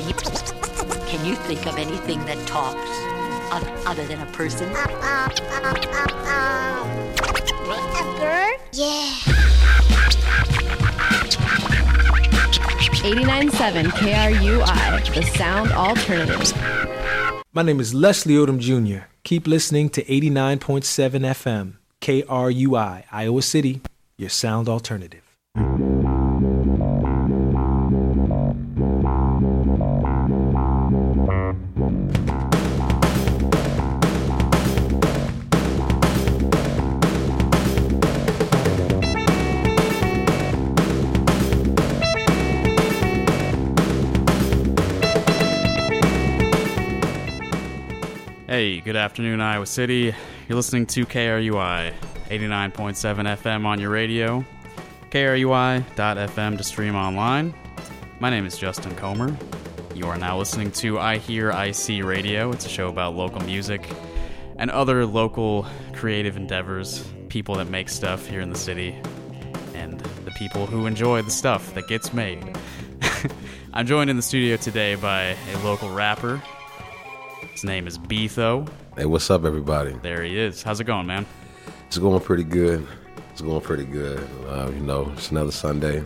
Can you can you think of anything that talks oth- other than a person? Yeah. 89.7 KRUI, the sound alternative. My name is Leslie Odom Jr. Keep listening to 89.7 FM, KRUI, Iowa City, your sound alternative. Afternoon, Iowa City. You're listening to KRUI 89.7 FM on your radio, KRUI.FM to stream online. My name is Justin Comer. You are now listening to iHearIC Radio. It's a show about local music and other local creative endeavors, people that make stuff here in the city, and the people who enjoy the stuff that gets made. I'm joined in the studio today by a local rapper. His name is B-Tho. Hey, what's up, everybody? There he is. How's it going, man? It's going pretty good. It's going pretty good. Uh, you know, it's another Sunday.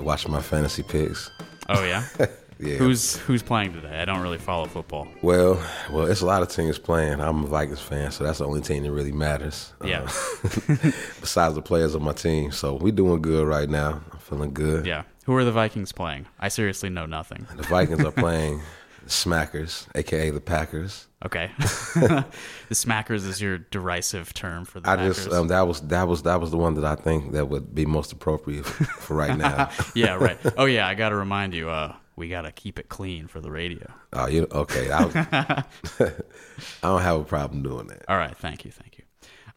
Watching my fantasy picks. Oh yeah. Yeah. Who's who's playing today? I don't really follow football. Well, well, it's a lot of teams playing. I'm a Vikings fan, so that's the only team that really matters. Yeah. Uh, besides the players on my team, so we doing good right now. I'm feeling good. Yeah. Who are the Vikings playing? I seriously know nothing. The Vikings are playing Smackers, aka the Packers. Okay. the Smackers is your derisive term for the I Packers. just um, that was that was that was the one that I think that would be most appropriate for right now. yeah, right. Oh yeah, I got to remind you. Uh, we got to keep it clean for the radio. Oh, you okay? I, don't have a problem doing that. All right. Thank you. Thank you.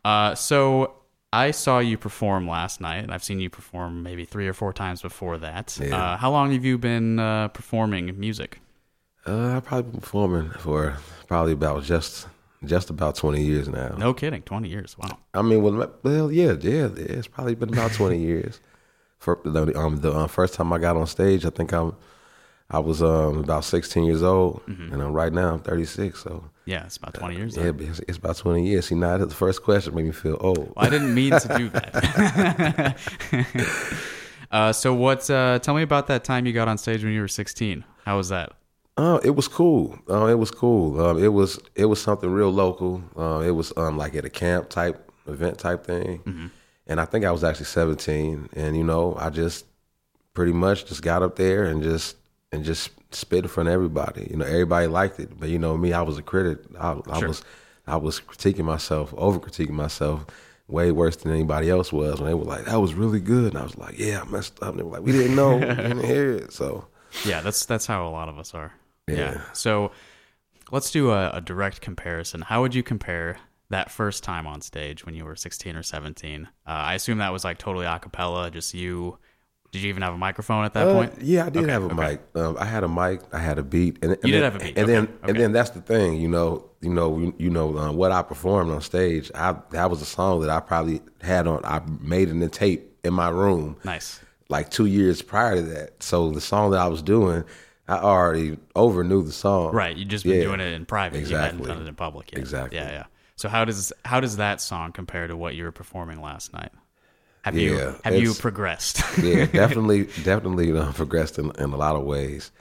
Uh, so I saw you perform last night, and I've seen you perform maybe three or four times before that. Yeah. Uh, how long have you been uh, performing music? Uh, I've probably been performing for probably about just just about twenty years now. No kidding. Twenty years. Wow. I mean, well, well, yeah, yeah, yeah, it's probably been about twenty years. For the um, the uh, first time I got on stage, I think I'm I was um about sixteen years old, Mm-hmm. and I'm right now I'm thirty six. So Yeah, it's about twenty years. yeah, it's, it's about twenty years. See, now the first question made me feel old. Well, I didn't mean to do that. uh, so what? Uh, tell me about that time you got on stage when you were 16. How was that? Oh, it was cool. Uh, it was cool. Um, it was it was something real local. Uh, it was um, like at a camp type event type thing, and I think I was actually seventeen. And you know, I just pretty much just got up there and just and just spit in front of everybody. You know, everybody liked it, but you know me, I was a critic. I, I Sure. was I was critiquing myself, over critiquing myself. Way worse than anybody else was when they were like, "That was really good," and I was like, "Yeah, I messed up." And they were like, "We didn't know, we didn't hear it." So Yeah, that's that's how a lot of us are. Yeah. So let's do a, a direct comparison. How would you compare that first time on stage when you were 16 or 17? Uh, I assume that was like totally a cappella, just you. Did you even have a microphone at that Uh, point? Yeah, I did Okay, have a okay. mic. Um, I had a mic. I had a beat. And, and You did then, have a beat, And okay, then, and then that's the thing. You know, you know, you, you know uh, what I performed on stage. I that was a song that I probably had on. I made in tape in my room Nice. like two years prior to that. So the song that I was doing, I already over knew the song. Right. You just been Yeah. doing it in private. Exactly. You hadn't done it in public yet. Exactly. Yeah, yeah. So how does how does that song compare to what you were performing last night? Have you have you progressed? yeah, definitely, definitely uh, progressed in, in a lot of ways.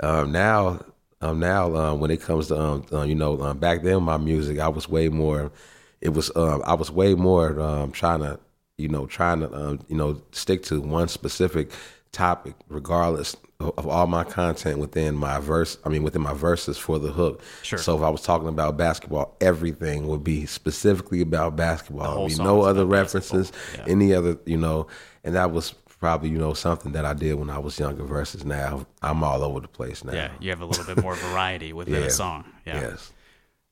Um, now, um, now um, when it comes to um, uh, you know, um, back then my music, I was way more. It was um, I was way more um, trying to, you know, trying to um, you know stick to one specific topic, regardless of, all my content within my verse. I mean, within my verses for the hook. Sure. So if I was talking about basketball, everything would be specifically about basketball. be no other references, Yeah. any other, you know, and that was probably you know something that I did when I was younger. Versus now, I'm all over the place now. yeah, you have a little bit more variety within Yeah. a song. Yeah. Yes.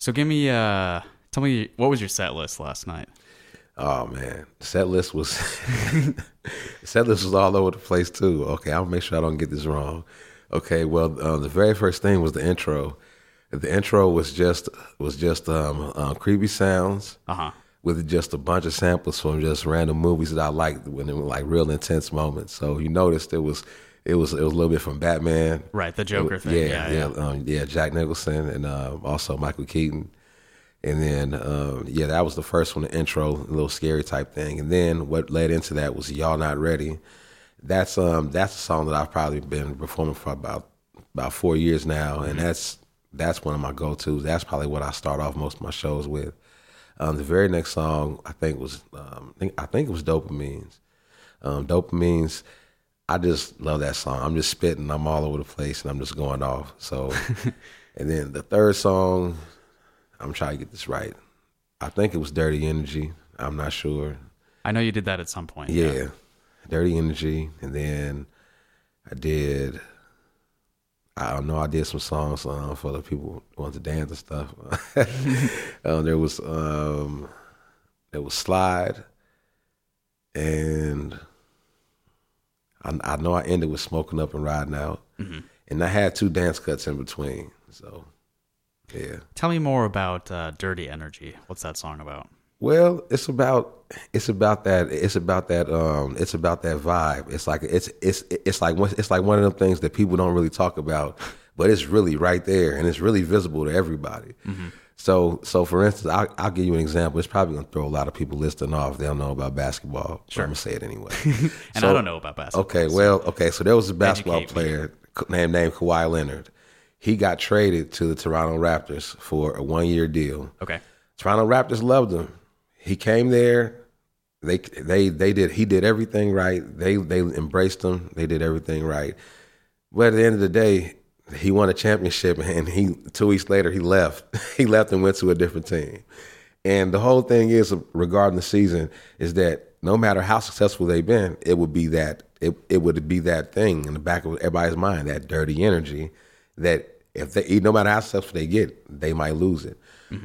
So give me uh tell me what was your set list last night? Oh man, set list was set list was all over the place too. Okay, I'll make sure I don't get this wrong. Okay, well, uh, the very first thing was the intro. The intro was just was just um, uh, creepy sounds Uh-huh. with just a bunch of samples from just random movies that I liked when it was like real intense moments. So you noticed it was it was it was a little bit from Batman. Right, the Joker thing. Yeah, Yeah, yeah, Um, yeah. Jack Nicholson and um, also Michael Keaton. And then um, yeah, that was the first one, the intro, a little scary type thing. And then what led into that was "Y'all Not Ready." That's um that's a song that I've probably been performing for about about four years now, and that's that's one of my go tos. That's probably what I start off most of my shows with. Um, the very next song I think was um, I, think, I think it was Dopamines. Um, Dopamines. I just love that song. I'm just spitting. I'm all over the place, and I'm just going off. So, and then the third song, I'm trying to get this right. I think it was Dirty Energy. I'm not sure. I know you did that at some point. Yeah, Dirty Energy, and then I did. I don't know. I did some songs um, for the people who want to dance and stuff. um, there was um, there was Slide, and I, I know I ended with Smoking Up and Riding Out, and I had two dance cuts in between. So, yeah. Tell me more about uh, Dirty Energy. What's that song about? Well, it's about it's about that it's about that um it's about that vibe. It's like it's it's it's like one- it's like one of them things that people don't really talk about, but it's really right there and it's really visible to everybody. So so for instance, I'll, I'll give you an example. It's probably gonna throw a lot of people listening off. They don't know about basketball. Sure, I'm gonna say it anyway. And So- I don't know about basketball. Okay, well, okay, so there was a basketball me. player named named Kawhi Leonard. He got traded to the Toronto Raptors for a one year deal. Okay. Toronto Raptors loved him. He came there. They they they did he did everything right. They they embraced him. They did everything right. But at the end of the day, he won a championship, and he two weeks later he left. he left and went to a different team. And the whole thing is regarding the season is that no matter how successful they've been, it would be that it it would be that thing in the back of everybody's mind, that dirty energy that if they no matter how successful they get, they might lose it.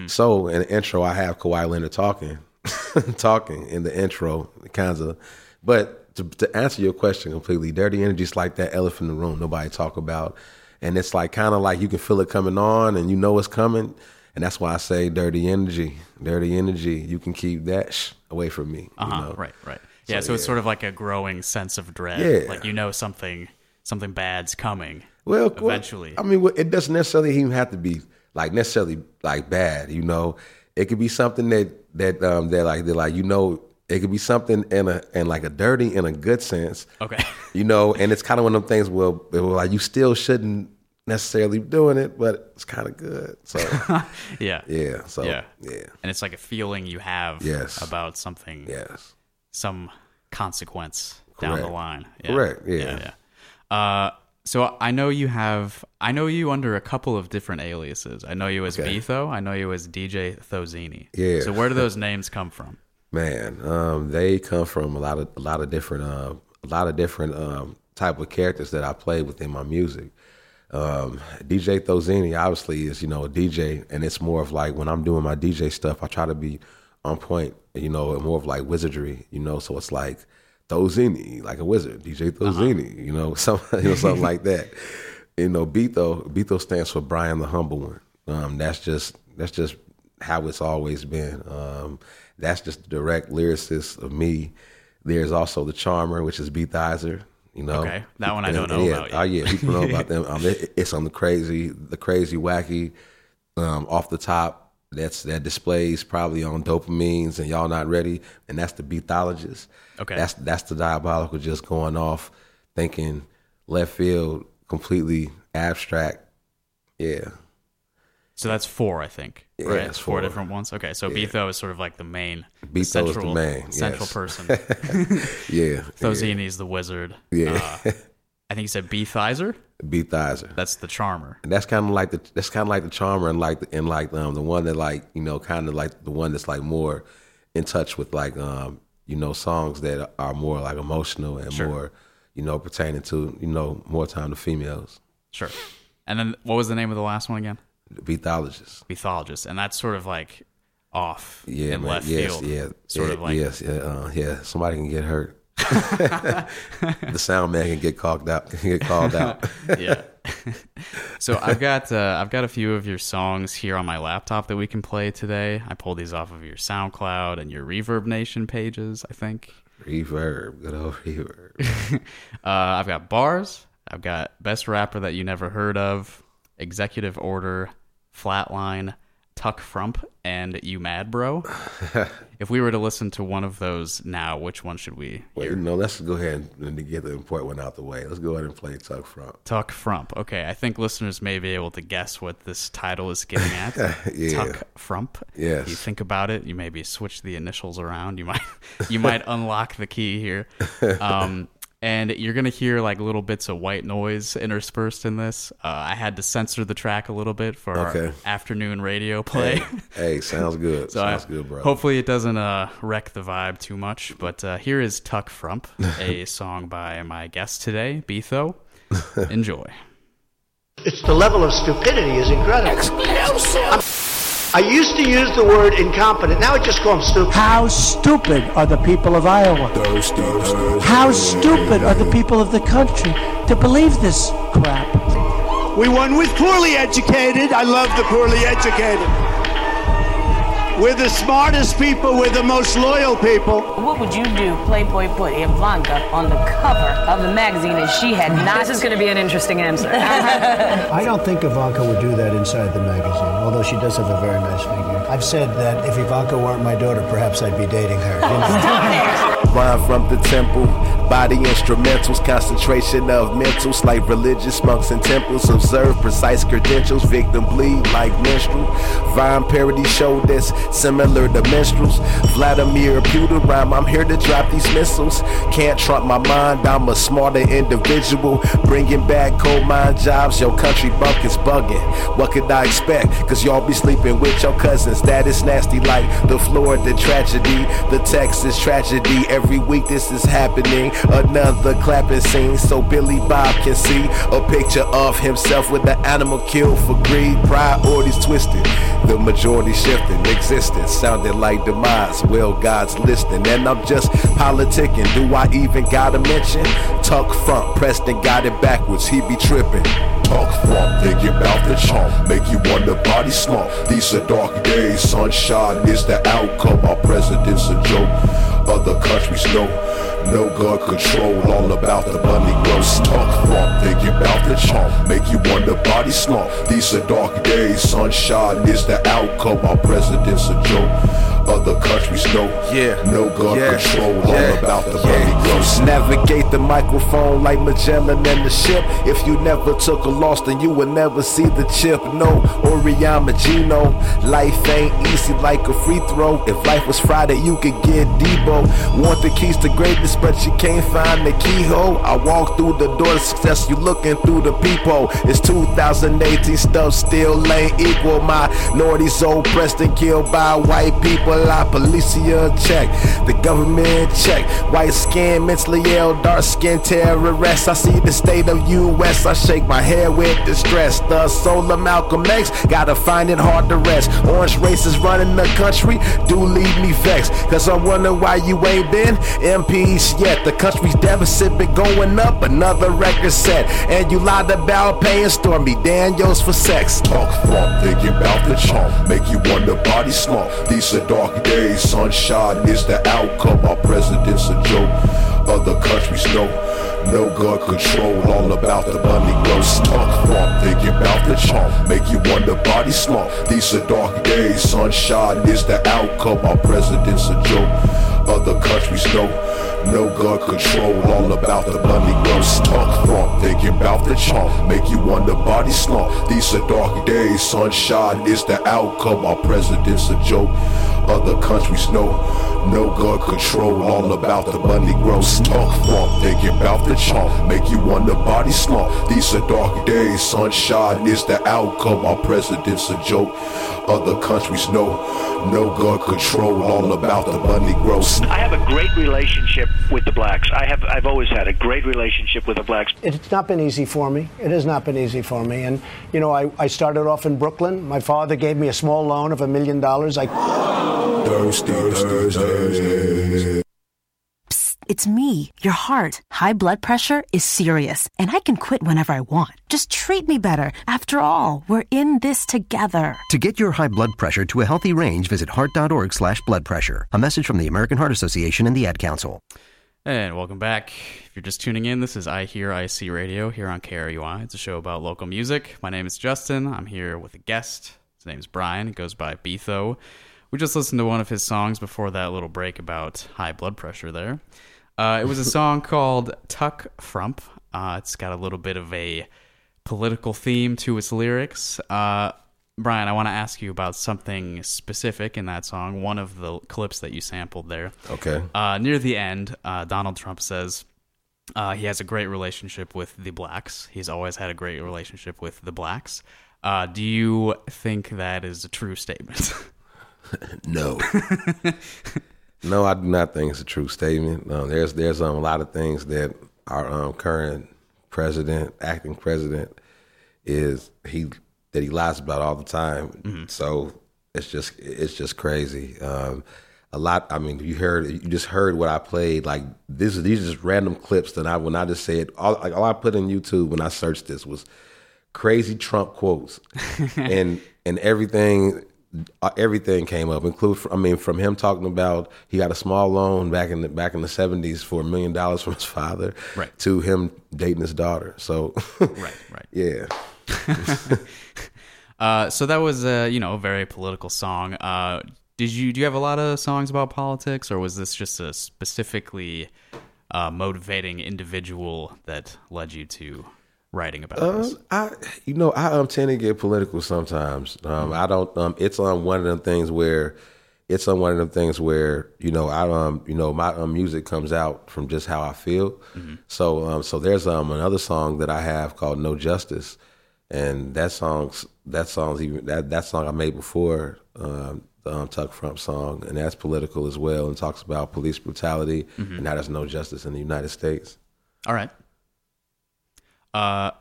So in the intro, I have Kawhi Leonard talking, talking in the intro, kinds of. But to, to answer your question completely, dirty energy is like that elephant in the room nobody talk about, and it's like kind of like you can feel it coming on, and you know it's coming, and that's why I say dirty energy, dirty energy. You can keep that sh- away from me. Uh you huh. know? Right. Right. Yeah. So, it's sort of like a growing sense of dread. Yeah. Like you know something something bad's coming. Well, Eventually. I mean, it doesn't necessarily even have to be like necessarily like bad. You know, it could be something that that um that like that like you know it could be something in a in like a dirty in a good sense. Okay. You know, and it's kind of one of them things where, where like you still shouldn't necessarily be doing it, but it's kind of good. So yeah. yeah, so Yeah. yeah, And it's like a feeling you have Yes. about something, yes, some consequence down the line. Yeah. Correct, yeah. yeah. yeah. Uh, so I know you have, I know you under a couple of different aliases. I know you as Okay. B-Tho. I know you as DJ Thozini. Yeah. So where do those names come from? Man, um, they come from a lot of a lot of different uh, a lot of different um, type of characters that I play within my music. Um, DJ Thozini obviously is you know a DJ, and it's more of like when I'm doing my DJ stuff, I try to be on point. You know, more of like wizardry. You know, so it's like Thozini, like a wizard, DJ Thozini. You know, some you know something like that. You know, B-Tho B-Tho stands for Brian the Humble One. Um, that's just that's just how it's always been. Um, that's just the direct lyricist of me. There's also the Charmer, which is Beat Thizer. You know, Okay. That one I don't know yeah, about yet. Oh yeah, people know about them. Um, it, it's on the crazy, the crazy, wacky, um, off the top. That's that displays probably on dopamines and y'all not ready, and that's the beathologist. Okay. that's that's the diabolical just going off, thinking left field, completely abstract. Yeah, So that's four, I think. Yeah, right? four. four. different ones. Okay. So B-Tho is sort of like the main, the B-Tho is the central, main, central person. yeah, Thozini is the wizard. Yeah. Uh, I think you said B Thizer. Beat Thizer. That's the charmer. And that's kind of like the that's kind of like the charmer and like and like um the one that like you know kind of like the one that's like more in touch with like um you know songs that are more like emotional and Sure. more you know pertaining to you know more time to females. Sure. And then what was the name of the last one again? Beathologist. Bethologist. And that's sort of like off Yeah, in man. left yes, field. yeah, Sort yeah, of like yes, yeah, uh, yeah. Somebody can get hurt. the sound man can get called out. Can get called out. yeah. so I've got uh, I've got a few of your songs here on my laptop that we can play today. I pulled these off of your SoundCloud and your ReverbNation pages. I think reverb, good old reverb. uh, I've got bars. I've got Best Rapper That You Never Heard of, Executive Order, Flatline, Tuck Frump, and You Mad Bro. if we were to listen to one of those now, which one should we Wait, hear? no, let's go ahead and, and get the important one out the way. Let's go ahead and play Tuck Frump. Tuck Frump. Okay, I think listeners may be able to guess what this title is getting at. Yeah. Tuck Frump. Yes. If you think about it, you maybe switch the initials around. You might you might unlock the key here. Um, and you're gonna hear like little bits of white noise interspersed in this. Uh, I had to censor the track a little bit for our Okay. afternoon radio play. Hey, sounds good. So I- sounds good, bro. Hopefully it doesn't uh, wreck the vibe too much. But uh, here is Tuck Frump, a song by my guest today, B-Tho. Enjoy. It's the level of stupidity is incredible. I'm- I used to use the word incompetent. Now I just call them stupid. How stupid are the people of Iowa? How stupid are the people of the country to believe this crap? We won with poorly educated. I love the poorly educated. We're the smartest people. We're the most loyal people. What would you do? Playboy put Ivanka on the cover of the magazine and she had not. This is going to be an interesting answer. I don't think Ivanka would do that inside the magazine, although she does have a very nice figure. I've said that if Ivanka weren't my daughter, perhaps I'd be dating her. You know? Rhyme from the temple, body instrumentals, concentration of mentals like religious monks and temples. Observe precise credentials, victim bleed like menstrual. Vine parody show that's similar to minstrels. Vladimir Putin rhyme, I'm here to drop these missiles. Can't trump my mind, I'm a smarter individual. Bringing back coal mine jobs, your country buckets bugging. What could I expect? Cause y'all be sleeping with your cousins. That is nasty like the Florida tragedy, the Texas tragedy. Every week this is happening. Another clapping scene so Billy Bob can see a picture of himself with the animal killed for greed. Priorities twisted, the majority shifting. Existence sounded like demise. Well, God's listening, and I'm just politicking. Do I even gotta mention? Tuck front, Preston got it backwards. He be tripping. Talk from, thinking about the charm, make you wonder body smart. These are dark days, sunshine is the outcome. Our president's a joke, other countries know. No gun control, all about the money gross. Talk from, thinking about the charm, make you wonder body smart. These are dark days, sunshine is the outcome. Our president's a joke. Other countries know, Yeah. no gun Yeah. control, all about the Yeah. money gross. Navigate the microphone like Magellan and the ship. If you never took a loss, then you will never see the chip. No, Oriama Gino. Life ain't easy like a free throw. If life was Friday, you could get Debo. Want the keys to greatness, but you can't find the keyhole. I walk through the door to success, you looking through the peephole. It's 2018, stuff still ain't equal. My Minorities oppressed and killed by white people. La policia check, the government check. White skin, mentally ill, dark skin terrorists. I see the state of US, I shake my head with distress. The soul of Malcolm X, gotta find it hard to rest. Orange races running the country, do leave me vexed. Cause I wonder why you ain't been MPs yet. The country's deficit been going up, another record set. And you lied about paying Stormy Daniels for sex. Talk from, thinking about the charm, make you wonder body smart. These are dark days, sunshine is the outcome. Our president's a joke, other countries know. No gun control, all about the money gross. Talk from, thinking about the charm, make you wonder body smart. These are dark days, sunshine is the outcome. Our president's a joke, other countries know. No gun control, all about the money gross. Talk from, thinking about the charm, make you wonder body smart. These are dark days, sunshine is the outcome. Our president's a joke, other countries know. No gun control, all about the money gross. Talk from, thinking about the charm, make you wonder body smart. These are dark days, sunshine is the outcome. Our president's a joke, other countries know. No gun control, all about the money gross. I have a great relationship with the blacks. I have. I've always had a great relationship with the blacks. It's not been easy for me. It has not been easy for me. And, you know, I, I started off in Brooklyn. My father gave me a small loan of a million dollars. I. Thirsty Thursday. It's me, your heart. High blood pressure is serious, and I can quit whenever I want. Just treat me better. After all, we're in this together. To get your high blood pressure to a healthy range, visit heart.org slash blood pressure. A message from the American Heart Association and the Ad Council. And welcome back. If you're just tuning in, this is iHearIC Radio here on KRUI. It's a show about local music. My name is Justin. I'm here with a guest. His name's Brian. He goes by B-Tho. We just listened to one of his songs before that little break about high blood pressure there. Uh, it was a song called Tuck Frump. Uh, it's got a little bit of a political theme to its lyrics. Uh, Brian, I want to ask you about something specific in that song. One of the clips that you sampled there. Okay. Uh, near the end, uh, Donald Trump says uh, he has a great relationship with the blacks. He's always had a great relationship with the blacks. Uh, do you think that is a true statement? no. no, I do not think it's a true statement. Um, there's there's um, a lot of things that our um, current president, acting president, is he that he lies about all the time. Mm-hmm. So it's just it's just crazy. Um, a lot. I mean, you heard you just heard what I played. Like this, these are just random clips that I when I just said all like all I put in YouTube when I searched this was crazy Trump quotes, and and everything. Uh, Everything came up, include. I mean, from him talking about he got a small loan back in the back in the seventies for a million dollars from his father, Right. to him dating his daughter. So, right, right, yeah. uh, so that was a you know a very political song. Uh, did you do you have a lot of songs about politics, or was this just a specifically uh, motivating individual that led you to writing about this? Um, I, you know, I um, tend to get political sometimes. Um, I don't. Um, it's on one of them things where it's on one of them things where you know I um you know my um, music comes out from just how I feel. So um so there's um another song that I have called No Justice, and that song's that song's even that that song I made before um, the um, Tuck Frump song, and that's political as well, and talks about police brutality Mhm. and how there's no justice in the United States. All right. Uh,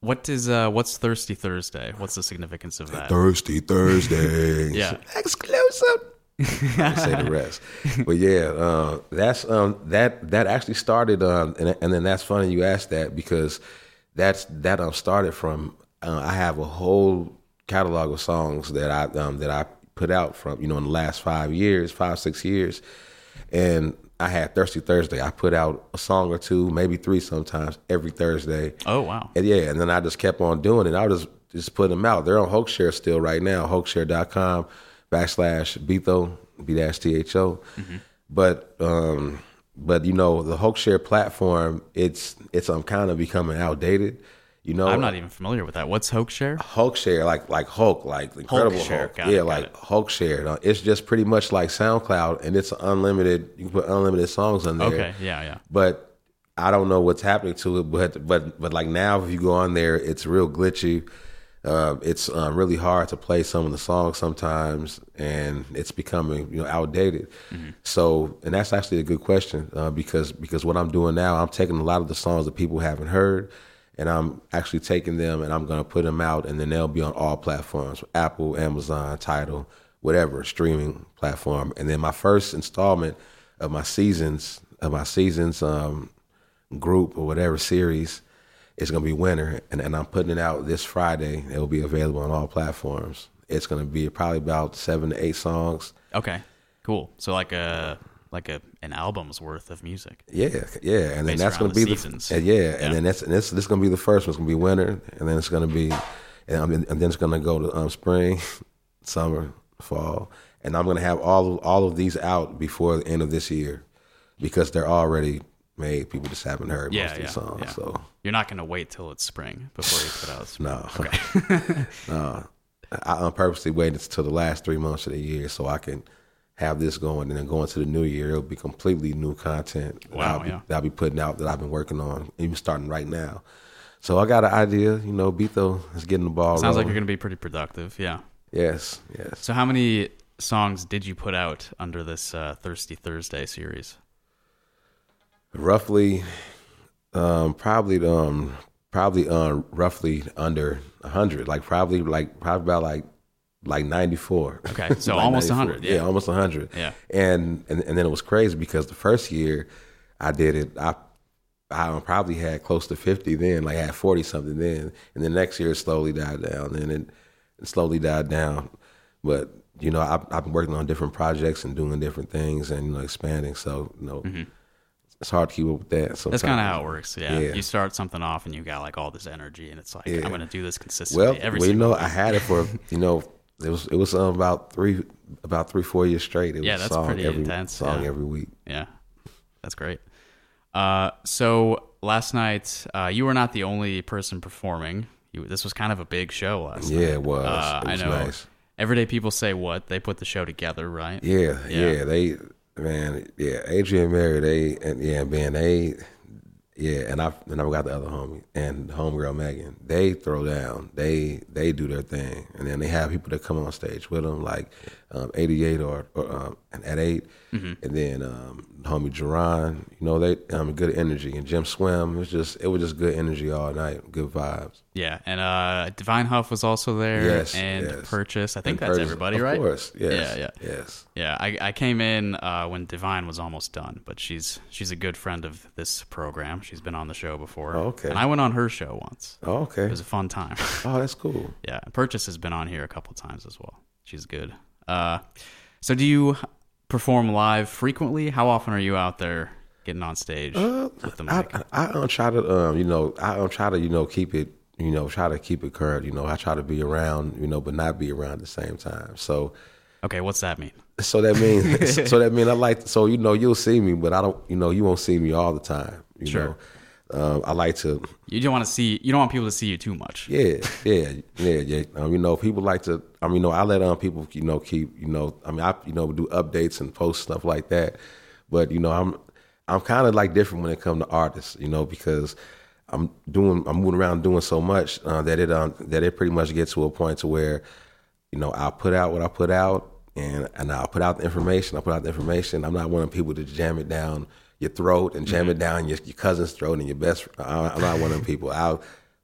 what is uh, what's Thirsty Thursday? What's the significance of that? Thirsty Thursday. yeah. Exclusive. Say the rest, but yeah, uh, that's um, that that actually started, um, and, and then that's funny you asked that because that's that um, started from uh, I have a whole catalog of songs that I um, that I put out from you know in the last five years, five six years, and I had Thirsty Thursday. I put out a song or two, maybe three sometimes every Thursday. Oh wow! And yeah, and then I just kept on doing it. I was just just putting them out. They're on Hulkshare still right now. Hulkshare.com backslash B-Tho B dash T H O. Mm-hmm. But um, but you know the Hulkshare platform, it's it's um kind of becoming outdated. You know, I'm not even familiar with that. What's Hulkshare? Hulkshare, like like Hulk, like Incredible Hulkshare, Hulk. got it, yeah, like it. Hulkshare. Uh, It's just pretty much like SoundCloud, and it's unlimited. You can put unlimited songs on there. Okay, yeah, yeah. But I don't know what's happening to it. But but but like now, if you go on there, it's real glitchy. Uh, it's uh, really hard to play some of the songs sometimes, and it's becoming you know outdated. So, and that's actually a good question uh, because because what I'm doing now, I'm taking a lot of the songs that people haven't heard, and I'm actually taking them and I'm to put them out, and then they'll be on all platforms: Apple, Amazon, Tidal, whatever streaming platform. And then my first installment of my seasons of my seasons um, group or whatever series is to be Winter, and, and I'm putting it out this Friday. It will be available on all platforms. It's to be probably about seven to eight songs. Okay, cool. So like a like a an album's worth of music. Yeah, yeah, and then that's going to be the the seasons. and yeah, Yeah. and then that's and this this is going to be the first one. It's going to be winter, and then it's going to be, and, and then it's going to go to um, spring, summer, fall, and I'm going to have all of, all of these out before the end of this year, because they're already made. People just haven't heard most Yeah, of yeah, these songs. yeah. So You're not going to wait till it's spring before you put out. Spring. no, Okay. no, I purposely waited until the last three months of the year so I can have this going, and then going to the new year, it'll be completely new content. that Wow, I'll be, yeah. that I'll be putting out that I've been working on, even starting right now. So I got an idea. You know, B-Tho is getting the ball. Sounds like you're going to be pretty productive. Yeah. Yes, yes. So how many songs did you put out under this uh, Thirsty Thursday series? roughly, um, probably, um, probably, uh, roughly under hundred. Like probably, like probably about like like 94. Okay, so almost 100, yeah. almost 100. Yeah. And, and and then it was crazy because the first year I did it, I I probably had close to 50 then, like I had 40 something then. And the next year it slowly died down and it, it slowly died down. But, you know, I've, I've been working on different projects and doing different things and, you know, expanding. So, you know, mm-hmm. it's hard to keep up with that. That's Sometimes. kind of how it works. Yeah. Yeah. You start something off and you got like all this energy, and it's like Yeah. I'm going to do this consistently Well, every well, you know, week. I had it for you know, it was it was um, about three about three four years straight. It was yeah, a that's song pretty every, intense. Song yeah. every week. Yeah, that's great. Uh, so last night, uh, you were not the only person performing. You, this was kind of a big show last night. Yeah, it was. Uh, It was I know. nice. Everyday people say what they put the show together, right? Yeah, yeah, they man, yeah, Adrian Mary, they and yeah, man, they yeah, and I and I got the other homie and homegirl Megan. They throw down. They they do their thing, and then they have people that come on stage with them, like um, 88 or, or um, at 8 Mhm. and then um, homie Jerron. You know, they um, good energy, and Jim Swim. It was just it was just good energy all night, good vibes. Yeah, and uh, Divine Huff was also there. Yes, and yes. Purchase. I think And that's Purchase, everybody, of right? Of course, yes, Yeah, yeah, yes. Yeah, I, I came in uh, when Divine was almost done, but she's she's a good friend of this program. She's been on the show before. Oh, okay. And I went on her show once. Oh, okay. It was a fun time. Oh, that's cool. yeah, Purchase has been on here a couple times as well. She's good. Uh, so do you perform live frequently? How often are you out there getting on stage Uh, with the I, mic? I, I don't try to, um, you know, I don't try to, you know, keep it, you know, try to keep it current. You know, I try to be around, you know, but not be around at the same time. So, okay, what's that mean? So that means, so that means I like, so you know, you'll see me, but I don't, you know, you won't see me all the time. You Sure. know, um, I like to, You don't want to see. You don't want people to see you too much. yeah, yeah, yeah, yeah. Um, you know, people like to. I mean, you know, I let um people, you know, keep, you know, I mean, I, you know, do updates and post stuff like that. But you know, I'm, I'm kind of like different when it comes to artists, you know, because I'm doing, I'm moving around doing so much uh, that it, um, that it pretty much gets to a point to where, you know, I'll put out what I put out, and and I'll put out the information. I put out the information. I'm not wanting people to jam it down your throat and jam it down your, your cousin's throat and your best. I- I'm not one of them people. I'll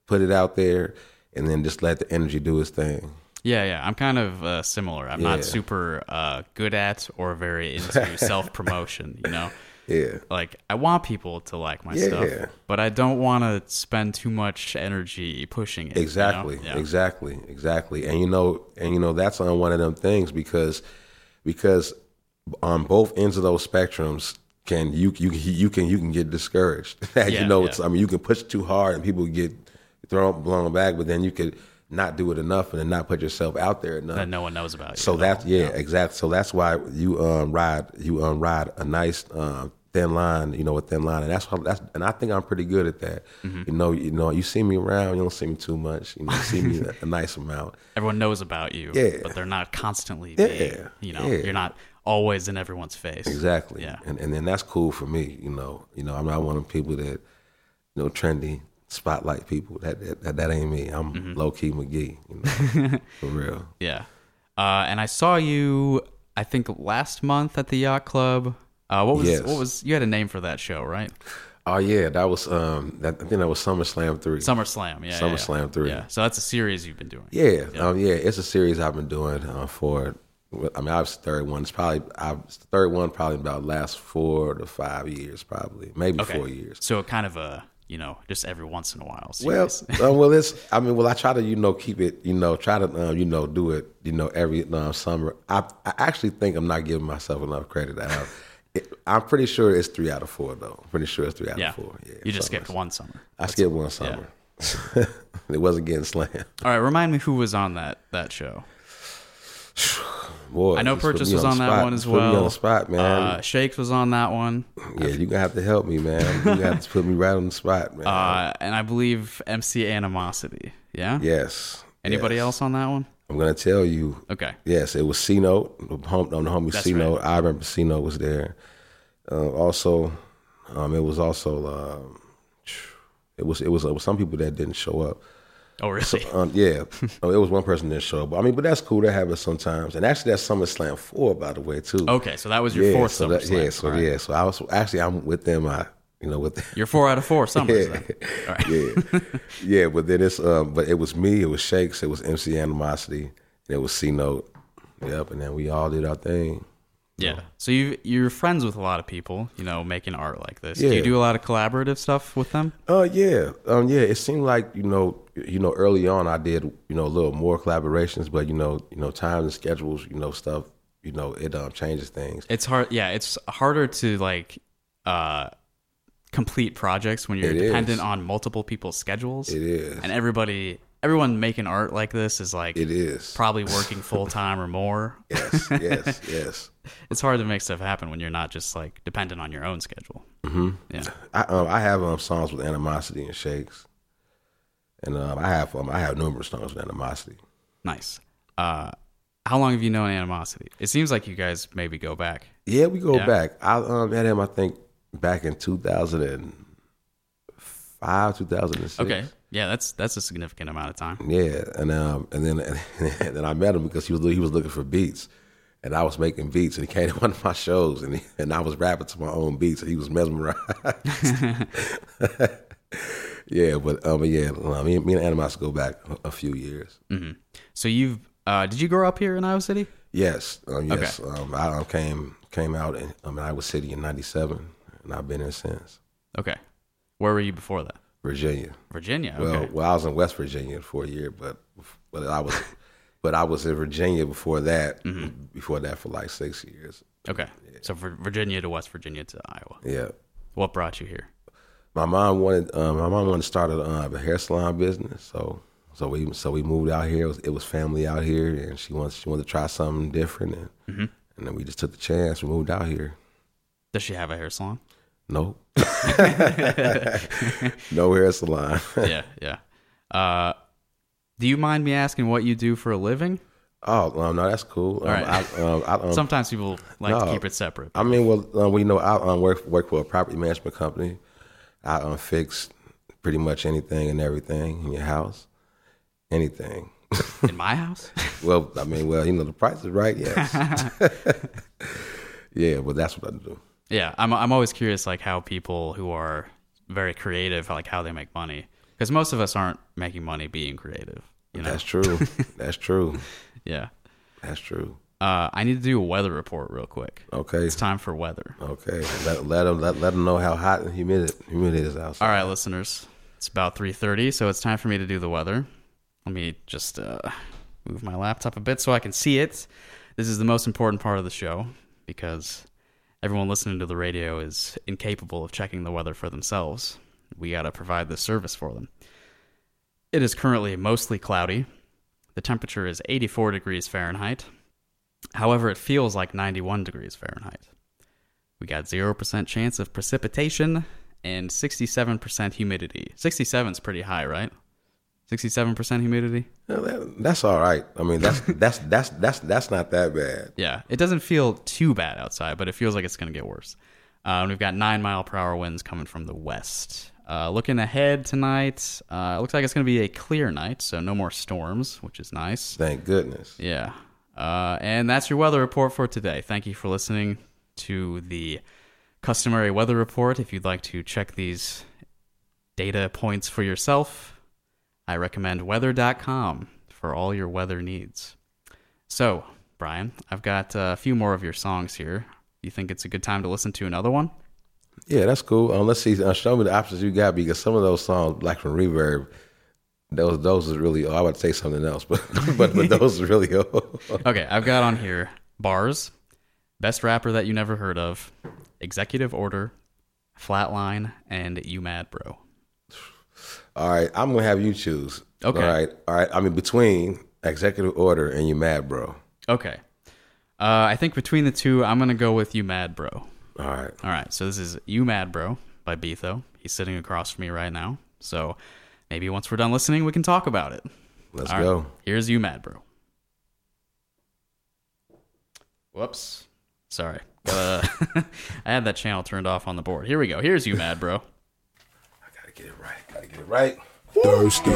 put it out there and then just let the energy do its thing. Yeah, yeah. I'm kind of uh, similar. I'm Yeah. not super uh, good at or very into self promotion. You know. Yeah. Like I want people to like my Yeah. stuff, but I don't want to spend too much energy pushing it. you know? Exactly, Yeah. exactly, exactly. And you know, and you know, that's on one of them things because because on both ends of those spectrums can you you you can you can get discouraged. As Yeah, you know, yeah. it's I mean you can push too hard and people get thrown blown back, but then you could not do it enough and then not put yourself out there enough. That no one knows about you So that's all. yeah, exactly. So that's why you um ride you um ride a nice um thin line, you know, a thin line, and that's what that's and I think I'm pretty good at that. Mhm. You know, you know, you see me around, you don't see me too much. You know, you see me a, a nice amount. Everyone knows about you, Yeah. but they're not constantly. Yeah, being, you know, yeah. you're not always in everyone's face. Exactly. Yeah. And and then that's cool for me. You know. You know, I'm not one of them people that, you know, trendy spotlight people. That that, that, that ain't me. I'm Mhm. low key McGee. You know, for real. Yeah. Uh, and I saw you, I think last month at the yacht club. Uh, what was Yes. what was you had a name for that show, right? Oh yeah, that was um. That, I think that was SummerSlam three. SummerSlam, yeah, yeah, SummerSlam yeah. three. Yeah. So that's a series you've been doing. Yeah, um, yeah, it's a series I've been doing uh, for. I mean, I was the third one. It's probably I was the third one probably about last four to five years, probably maybe Okay. four years. So kind of a you know just every once in a while. Well, uh, well, it's. I mean, well, I try to you know keep it. You know, try to um, you know do it. You know, every um, summer. I I actually think I'm not giving myself enough credit. I have. It, I'm pretty sure it's three out of four though. I'm pretty sure it's three out Yeah. of four. Yeah, You just skipped one summer. I skipped one summer. it wasn't getting slammed. All right, remind me who was on that that show. Boy, I know Purchase was on that spot. one as You put me well. on the spot, man. Uh, Shakes was on that one. Yeah, you're gonna have to help me, man. You have to put me right on the spot, man. Uh, and I believe MC Animosity. Yeah. yes. Anybody yes. else on that one? I'm gonna tell you. Okay. Yes, it was C Note. On the homie C Note. I remember C Note was there. Uh, also, um, it was also um, it was it was it was some people that didn't show up. Oh, really? So, um, yeah, Oh, it was one person that show up. I mean, but that's cool. That happens sometimes. And actually, that's SummerSlam four, by the way, too. Okay, so that was your fourth so that- SummerSlam. Yeah, so right. yeah, so I was actually I'm with them. I you know with them. You're four out of four summers. Yeah. right. yeah, yeah, but then it's um, but it was me, it was Shakes, it was MC Animosity, and it was C Note. Yep, and then we all did our thing. Yeah. So you you're friends with a lot of people, you know, making art like this. Yeah. Do you do a lot of collaborative stuff with them? Uh, yeah, um, yeah. It seemed like you know, you know, early on I did you know a little more collaborations, but you know, you know, times and schedules, you know, stuff, you know, it um changes things. It's hard. Yeah, it's harder to like uh complete projects when you're It dependent is. on multiple people's schedules. It is. And everybody everyone making art like this is like It is. probably working full time or more. Yes, yes, yes. It's hard to make stuff happen when you're not just like dependent on your own schedule. hmm Yeah. I um, I have um, songs with animosity and shakes, and um, I have um, I have numerous songs with animosity. Nice. Uh how long have you known Animosity? It seems like you guys maybe go back. Yeah, we go Yeah. back. I um, had him, I think, back in two thousand and five, two thousand and six. Okay. Yeah, that's that's a significant amount of time. Yeah, and um, and then and then I met him because he was he was looking for beats, and I was making beats, and he came to one of my shows, and he, and I was rapping to my own beats, and he was mesmerized. yeah, but um, yeah, me, me and Animas go back a, a few years. hmm So you've uh did you grow up here in Iowa City? Yes, um, yes. Okay. Um, I came came out in um, Iowa City in '97, and I've been here since. Okay. Where were you before that? Virginia. Virginia. Well, well, I was in West Virginia for a year, but but I was but I was in Virginia before that. Mm-hmm. Before that, for like six years. Okay. So from Virginia to West Virginia to Iowa. Yeah. What brought you here? My mom wanted um, my mom wanted to start a, uh, a hair salon business, so so we so we moved out here. It was, it was family out here, and she wants she wanted to try something different, and Mhm. and then we just took the chance. We moved out here. Does she have a hair salon? No, no hair salon. yeah, yeah. Uh, do you mind me asking what you do for a living? Oh um, no, that's cool. All right. I, um, I, um, Sometimes people like to keep it separate. I mean, well, um, we know I um, work work for a property management company. I um, fix pretty much anything and everything in your house, anything. In my house? well, I mean, well, you know, the price is right. Yes. yeah, but that's what I do. Yeah, I'm I'm always curious like how people who are very creative like how they make money because most of us aren't making money being creative. You know? That's true. That's true. Yeah, that's true. Uh, I need to do a weather report real quick. Okay, it's time for weather. Okay, let let them let, let them know how hot and humid humid it is outside. All right, listeners, it's about 3:30, so it's time for me to do the weather. Let me just uh, move my laptop a bit so I can see it. This is the most important part of the show because everyone listening to the radio is incapable of checking the weather for themselves. We got to provide this service for them. It is currently mostly cloudy. The temperature is 84 degrees Fahrenheit. However, it feels like 91 degrees Fahrenheit. We got 0% chance of precipitation and 67% humidity. 67 is pretty high, right? 67% humidity? That- that's all right. I mean, that's that's that's that's that's not that bad. Yeah, it doesn't feel too bad outside, but it feels like it's going to get worse. Uh, and we've got nine mile per hour winds coming from the west. Uh, looking ahead tonight, uh, it looks like it's going to be a clear night, so no more storms, which is nice. Thank goodness. Yeah. Uh, and that's your weather report for today. Thank you for listening to the customary weather report. If you'd like to check these data points for yourself, I recommend weather.com for all your weather needs. So, Brian, I've got a few more of your songs here. You think it's a good time to listen to another one? Yeah, that's cool. Um, let's see. Uh, show me the options you got because some of those songs, like from Reverb, those those is really. Oh, I would say something else, but but but those is really old. Okay, I've got on here Bars, Best Rapper That You Never Heard of, Executive Order, Flatline, and You Mad Bro. All right, I'm gonna have you choose. Okay. All right. All right. I mean, between Executive Order and You Mad Bro. Okay. Uh, I think between the two, I'm gonna go with You Mad Bro. All right. All right. So this is You Mad Bro by B-Tho. He's sitting across from me right now. So maybe once we're done listening, we can talk about it. Let's All right, go. Here's You Mad Bro. Whoops. Sorry. Uh, I had that channel turned off on the board. Here we go. Here's You Mad Bro. I Gotta get it right. Gotta get it right. Thirsty,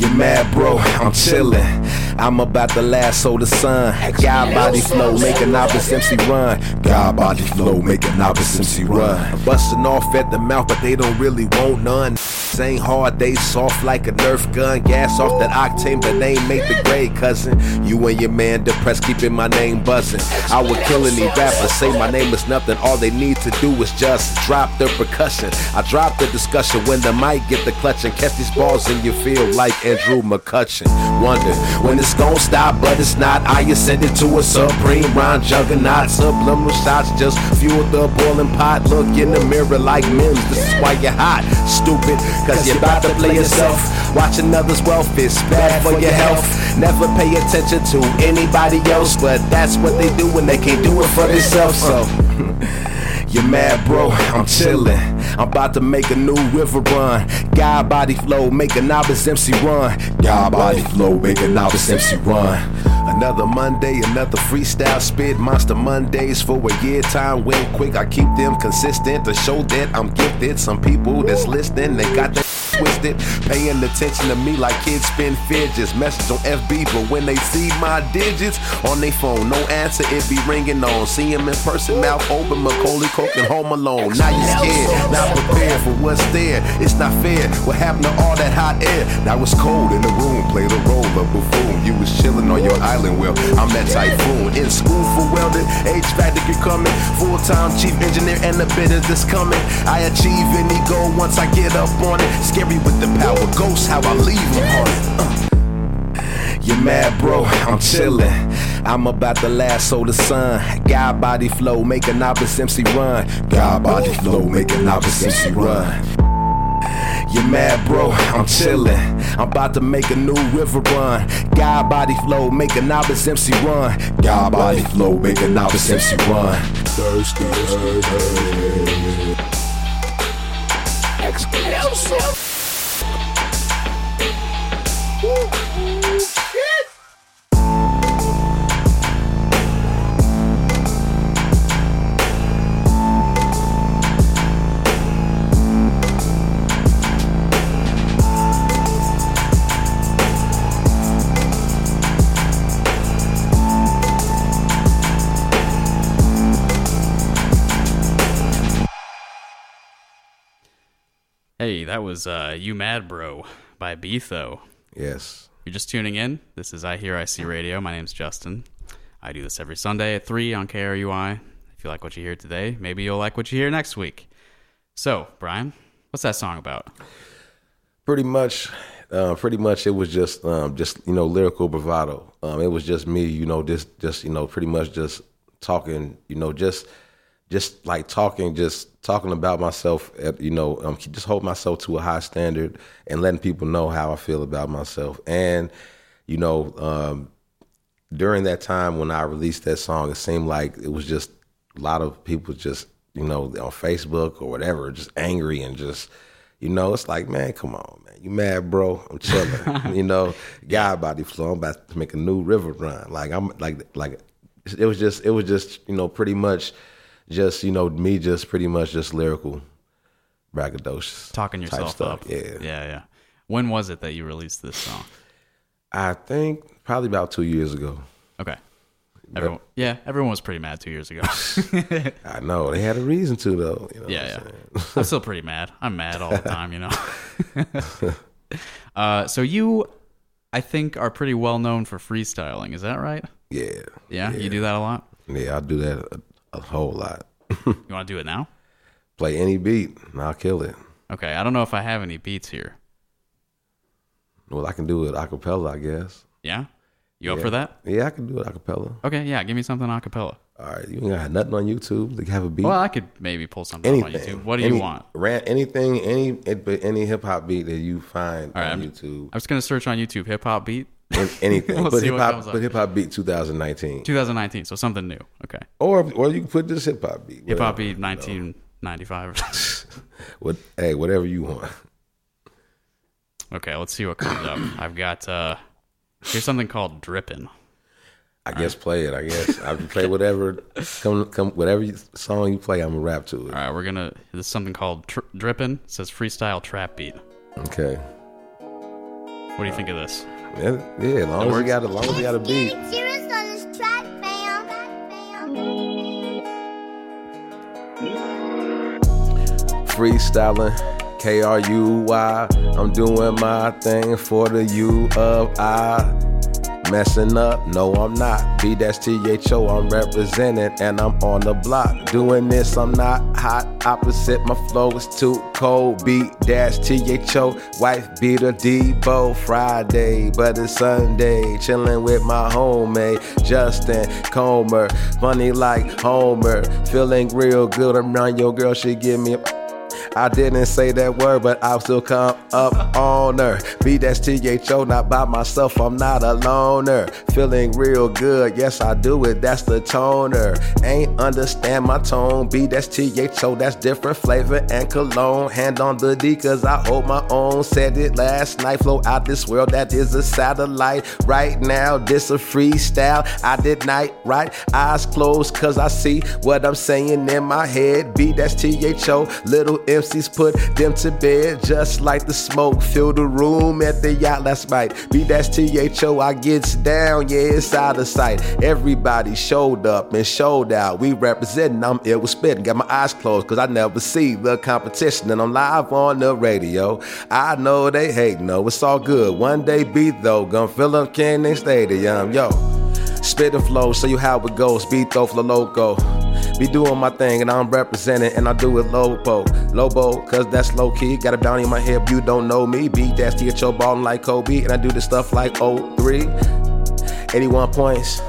You mad, bro? I'm chillin'. I'm about to lasso the sun. God body flow, make a novice MC run. God body flow, make a novice MC run. Busting off at the mouth, but they don't really want none. Ain't hard, they soft like a Nerf gun. Gas off that octane, but they make the grade, cousin. You and your man depressed, keeping my name buzzing. I would kill any rapper, say my name is nothing. All they need to do is just drop the percussion. I drop the discussion when the mic get the clutch and catch these balls in your field like Andrew McCutchen. Wonder when it's gon' stop, but it's not. I ascend it to a supreme rhyme juggernaut. Subliminal shots just fuel the boiling pot. Look in the mirror like Mims. This is why you're hot, stupid. Cause you're about to play yourself. Watching others' wealth is bad for your health. Never pay attention to anybody else, but that's what they do when they can't do it for themselves. So. You're mad, bro. I'm chillin'. I'm about to make a new river run. God body flow, make a novice MC run. God body flow, make a novice MC run. Another Monday, another freestyle spit. Monster Mondays for a year. Time went quick. I keep them consistent to show that I'm gifted. Some people that's listening, they got that twisted. Paying attention to me like kids spin fidgets. Message on FB, but when they see my digits on their phone, no answer, it be ringing on. See him in person, mouth open, Macaulay Culkin home alone. Now you scared, not prepared for what's there. It's not fair. What happened to all that hot air? Now it's cold in the room. Play the role of buffoon. You was chilling on your island. Well, I'm that typhoon. In school for welding, HVAC degree coming. Full time chief engineer and the business that's coming. I achieve any goal once I get up on it. Scary with the power, ghost how I leave them. Uh. You mad, bro? I'm chillin'. I'm about to lasso the sun. God body flow, make a novice MC run. God body flow, make a novice MC run. You mad, bro? I'm chillin'. I'm about to make a new river run. God body flow, make a novice MC run. God body flow, make a novice MC run. Thirsty, thirsty. Exclusive. Hey, that was uh, You Mad Bro by B-Tho. Yes. You're just tuning in. This is iHearIC Radio. My name's Justin. I do this every Sunday at 3 on KRUI. If you like what you hear today, maybe you'll like what you hear next week. So, Brian, what's that song about? Pretty much, uh, pretty much, it was just, um, just you know, lyrical bravado. Um, it was just me, you know, just, just you know, pretty much just talking, you know, just, just like talking, just talking about myself. At, you know, um, just hold myself to a high standard and letting people know how I feel about myself. And you know, um, during that time when I released that song, it seemed like it was just a lot of people just, you know, on Facebook or whatever, just angry and just, you know, it's like, man, come on, man, you mad, bro? I'm chilling, you know. God body flow. I'm about to make a new river run. Like I'm like like it was just it was just you know pretty much just you know me just pretty much just lyrical braggadocious Talking yourself up. Yeah, Yeah, yeah. When was it that you released this song? I think probably about two years ago. Okay. Everyone, yeah, everyone was pretty mad two years ago. I know they had a reason to though. You know yeah, I'm yeah. I'm still pretty mad. I'm mad all the time, you know. uh, so you, I think, are pretty well known for freestyling. Is that right? Yeah. Yeah, you do that a lot. Yeah, I do that a, whole lot. You want to do it now? Play any beat and I'll kill it. Okay, I don't know if I have any beats here. Well, I can do it a cappella, I guess. Yeah, you up Yeah. for that? Yeah, I can do it a cappella. Okay, yeah, give me something a cappella. All right, you ain't got nothing on YouTube to have a beat. Well, I could maybe pull something up on anything. YouTube. What do Any- you want? Ran, anything, any any hip hop beat that you find All right, on I'm, YouTube. I'm just gonna search on YouTube hip hop beat. An- anything. We'll see hip hop, put hip hop beat 2019, 2019, so something new. Okay, or or you can put this hip hop beat. hip hop beat 1995. What? Hey, whatever you want. okay, let's see what comes up. I've got uh, here's something called dripping. I guess play it. I guess I can play whatever come come whatever you, song you play. I'm gonna rap to it. All right, we're gonna. This is something called tr- drippin'. It says freestyle trap beat. Okay. What do you think of this? Yeah, yeah. As long as you got, as long as you got a beat. Serious on this track, fam. freestyling, K R U Y. I'm doing my thing for the U of I. Messing up, no, I'm not. B that's T H O, I'm representing, and I'm on the block. Doing this, I'm not hot. Opposite, my flow is too cold. B dash T H O, wife beater Debo. Friday, but it's Sunday. Chilling with my homemade Justin Comer. Funny like Homer. Feeling real good around your girl, she give me a I didn't say that word, but I'll still come up on her. B that's T-H-O, not by myself, I'm not a loner. Feeling real good, yes I do it, that's the toner. Ain't understand my tone, B that's T-H-O, that's different flavor and cologne. Hand on the D, cause I hold my own. Said it last night, flow out this world, that is a satellite. Right now, this a freestyle. I did night right, eyes closed, cause I see what I'm saying in my head. B that's T-H-O, little MCs put them to bed just like the smoke. Fill the room at the yacht last night. B that's I gets down, yeah, it's out of sight. Everybody showed up and showed out. We representing, I'm ill with spitting. Got my eyes closed cause I never see the competition. And I'm live on the radio. I know they hate, no, it's all good. One day beat though, gonna fill up Kinnick Stadium, yo. Spit and flow, show you how it goes. Beat though for the loco. Be doing my thing and I'm representing and I do it lobo. Lobo, cause that's low key. Got a bounty in my hip, you don't know me. Beat that's THO ballin' like Kobe. And I do this stuff like 03. 81 points.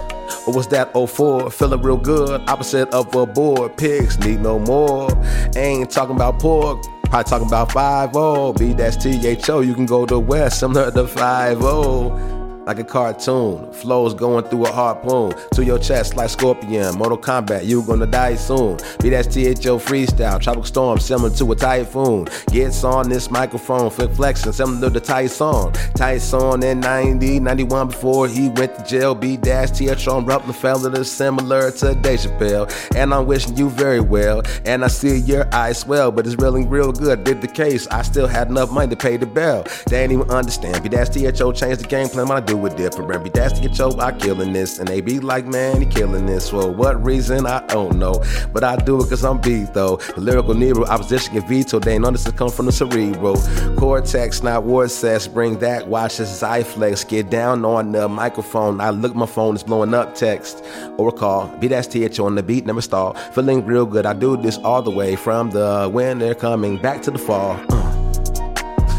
Or was that 04? Feeling real good. Opposite of a board. Pigs need no more. Ain't talking about pork. Probably talking about 5 B that's THO. You can go to West, similar to 5 like a cartoon. Flows going through a harpoon to your chest like Scorpion. Mortal Kombat, you gonna die soon. Be that THO freestyle, tropical storm similar to a typhoon. Gets on this microphone, flip flexing, similar to Tyson. Tyson in 90, 91 before he went to jail. B dash THO Rockefeller, similar to Dave Chappelle. And I'm wishing you very well. And I see your eyes swell, but it's really real good. Did the case, I still had enough money to pay the bill. They ain't even understand. B dash THO changed the game plan I do it different. Be that's to get your I killing this. And they be like, man, he killing this. For what reason? I don't know. But I do it cause I'm beat though. The lyrical Nero, opposition can veto. They ain't understand come from the cerebral. Cortex, not word says, bring that. Watch this eye flex. Get down on the microphone. I look, my phone is blowing up text. Or call. Be that's THO on the beat, never stall. Feeling real good. I do this all the way from the when they're coming back to the fall.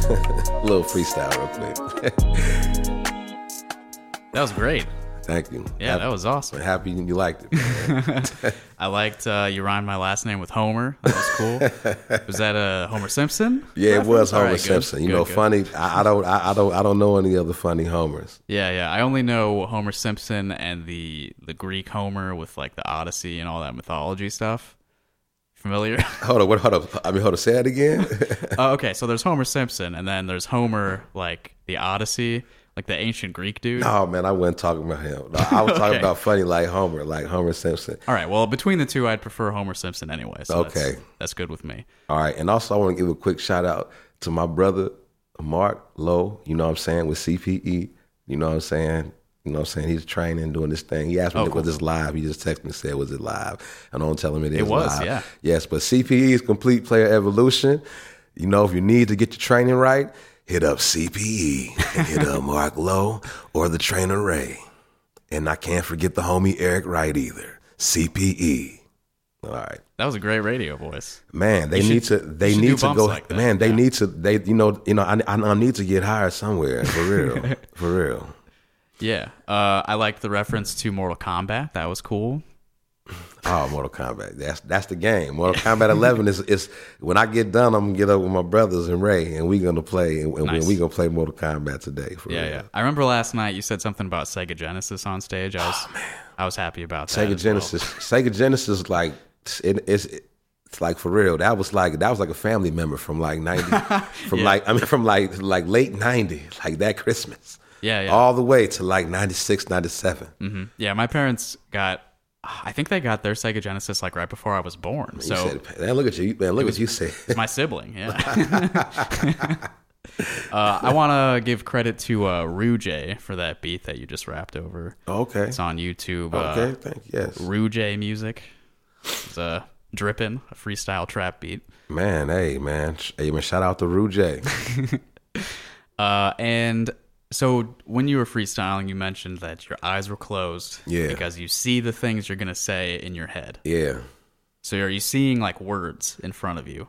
little freestyle real quick. That was great. Thank you. Yeah, happy, that was awesome. Happy you liked it. I liked uh, you rhymed my last name with Homer. That was cool. was that a uh, Homer Simpson? Yeah, reference? it was Homer right, Simpson. Good, you good, know, good. funny. I, I don't. I, I don't. I don't know any other funny Homers. Yeah, yeah. I only know Homer Simpson and the the Greek Homer with like the Odyssey and all that mythology stuff. Familiar? Hold on. What? Hold on. I mean, hold on. Say it again. uh, okay, so there's Homer Simpson, and then there's Homer like the Odyssey, like the ancient Greek dude. no, man. I wasn't talking about him. No, I was talking Okay. about funny like Homer, like Homer Simpson. All right. Well, between the two, I'd prefer Homer Simpson anyway. So Okay. that's, good with me. All right. And also, I want to give a quick shout out to my brother, Mark Lowe. You know what I'm saying? With CPE. You know what I'm saying? You know what I'm saying? He's training, doing this thing. He asked me, Oh, was this live? He just texted me and said, was it live? And I don't tell him it is It was, live. yeah. Yes, but CPE is Complete Player Evolution. You know, if you need to get your training right, hit up CPE and hit up Mark Lowe or the trainer Ray. And I can't forget the homie Eric Wright either. CPE. All right. That was a great radio voice. Man, they need to. They need to go. like man, they yeah. need to. They, you know, you know. I, I, I need to get hired somewhere for real, for real. Yeah. Uh, I liked the reference to Mortal Kombat. That was cool. Oh, Mortal Kombat. That's that's the game. Mortal Kombat 11 is is when I get done, I'm gonna get up with my brothers and Ray, and we're gonna play, and, and Nice. we gonna play Mortal Kombat today. For Yeah, real. yeah. I remember last night you said something about Sega Genesis on stage. I was, I was happy about that. Sega as well. Genesis. Sega Genesis, like it, it's it's like for real. That was like that was like a family member from like ninety, from Yeah. like I mean from like like late ninety, like that Christmas. Yeah, yeah. All the way to like 96, 97. hmm Yeah, my parents got. I think they got their Sega Genesis like right before I was born. You So said, man, look at you, man. Look It was- at you say. it's my sibling. Yeah. uh, I want to give credit to uh, for that beat that you just rapped over. Okay. It's on YouTube. Okay, Uh, thank you. Yes. Rouge music. It's a dripping, a freestyle trap beat. Man, hey man, hey man, shout out to Rue J. Uh, and so when you were freestyling, you mentioned that your eyes were closed. Yeah. Because you see the things you're gonna say in your head. yeah, So are you seeing like words in front of you?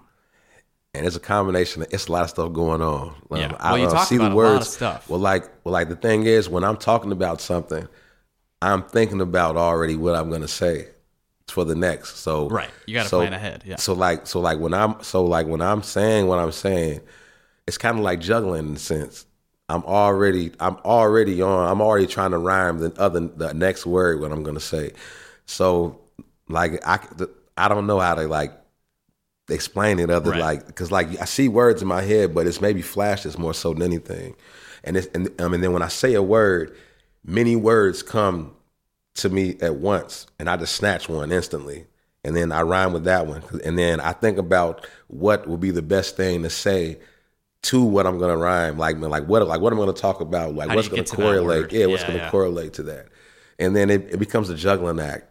and it's a combination. Of, it's a lot of stuff going on. Um, Yeah. I Well, you uh, see about the a lot of words. stuff. Well, like, well, like the thing is, when I'm talking about something, I'm thinking about already what I'm going to say for the next. So Right. You gotta so- plan ahead, yeah. So like, so like when I'm, so like when I'm saying what I'm saying, it's kind of like juggling in a sense. I'm already, I'm already on. I'm already trying to rhyme the other, the next word what I'm to say. So like I, I don't know how to like explain it other Right. like because like I see words in my head, but it's maybe flashes more so than anything. And it's and I mean then when I say a word, many words come to me at once, and I just snatch one instantly, and then I rhyme with that one, and then I think about what would be the best thing to say to what I'm gonna rhyme, like like what like what I'm gonna talk about, like How what's gonna to correlate, word? yeah, what's gonna yeah. correlate to that, and then it, it becomes a juggling act.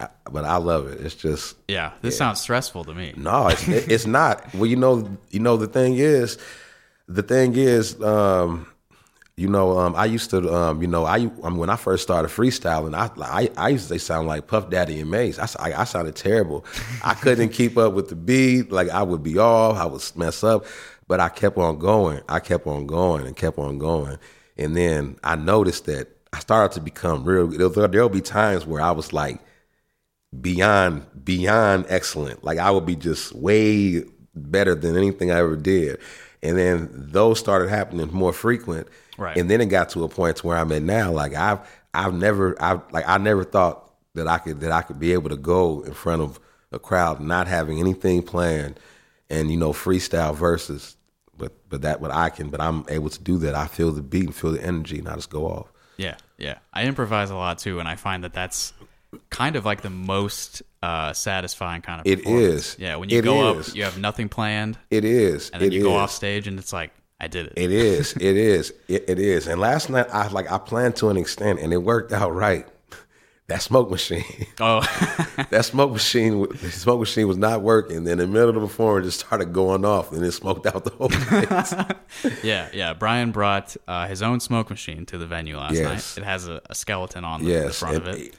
I, but I love it. It's just Yeah. This sounds stressful to me. no, it's it- it's not. Well, you know, you know the thing is, the thing is, um, you know, um, I used to, um, you know, I, I mean, when I first started freestyling, I, I, I used to sound like Puff Daddy and Mase. I sounded terrible. I couldn't keep up with the beat. Like I would be off. I would mess up, but I kept on going. I kept on going and kept on going, and then I noticed that I started to become real. There'll, there'll be times where I was like beyond beyond excellent. Like I would be just way better than anything I ever did. And then those started happening more frequent. Right. And then it got to a point to where I'm at now. Like I've I've never I've like I never thought that I could that I could be able to go in front of a crowd not having anything planned and you know freestyle verses. But but that what I can but I'm able to do that. I feel the beat and feel the energy and I just go off. Yeah, yeah. I improvise a lot too, and I find that that's kind of like the most uh, satisfying kind of. It is. Yeah, when you It go is. up, you have nothing planned. It is. and then It you go off stage, and it's like I did it. It is. It is. It, it is. And last night, I like I planned to an extent, and it worked out right. That smoke machine. Oh, that smoke machine. The smoke machine was not working. Then in the middle of the performance, just started going off, and it smoked out the whole place. yeah, yeah. Brian brought uh, his own smoke machine to the venue last Yes. night. It has a, a skeleton on the, the yes, front and, of it.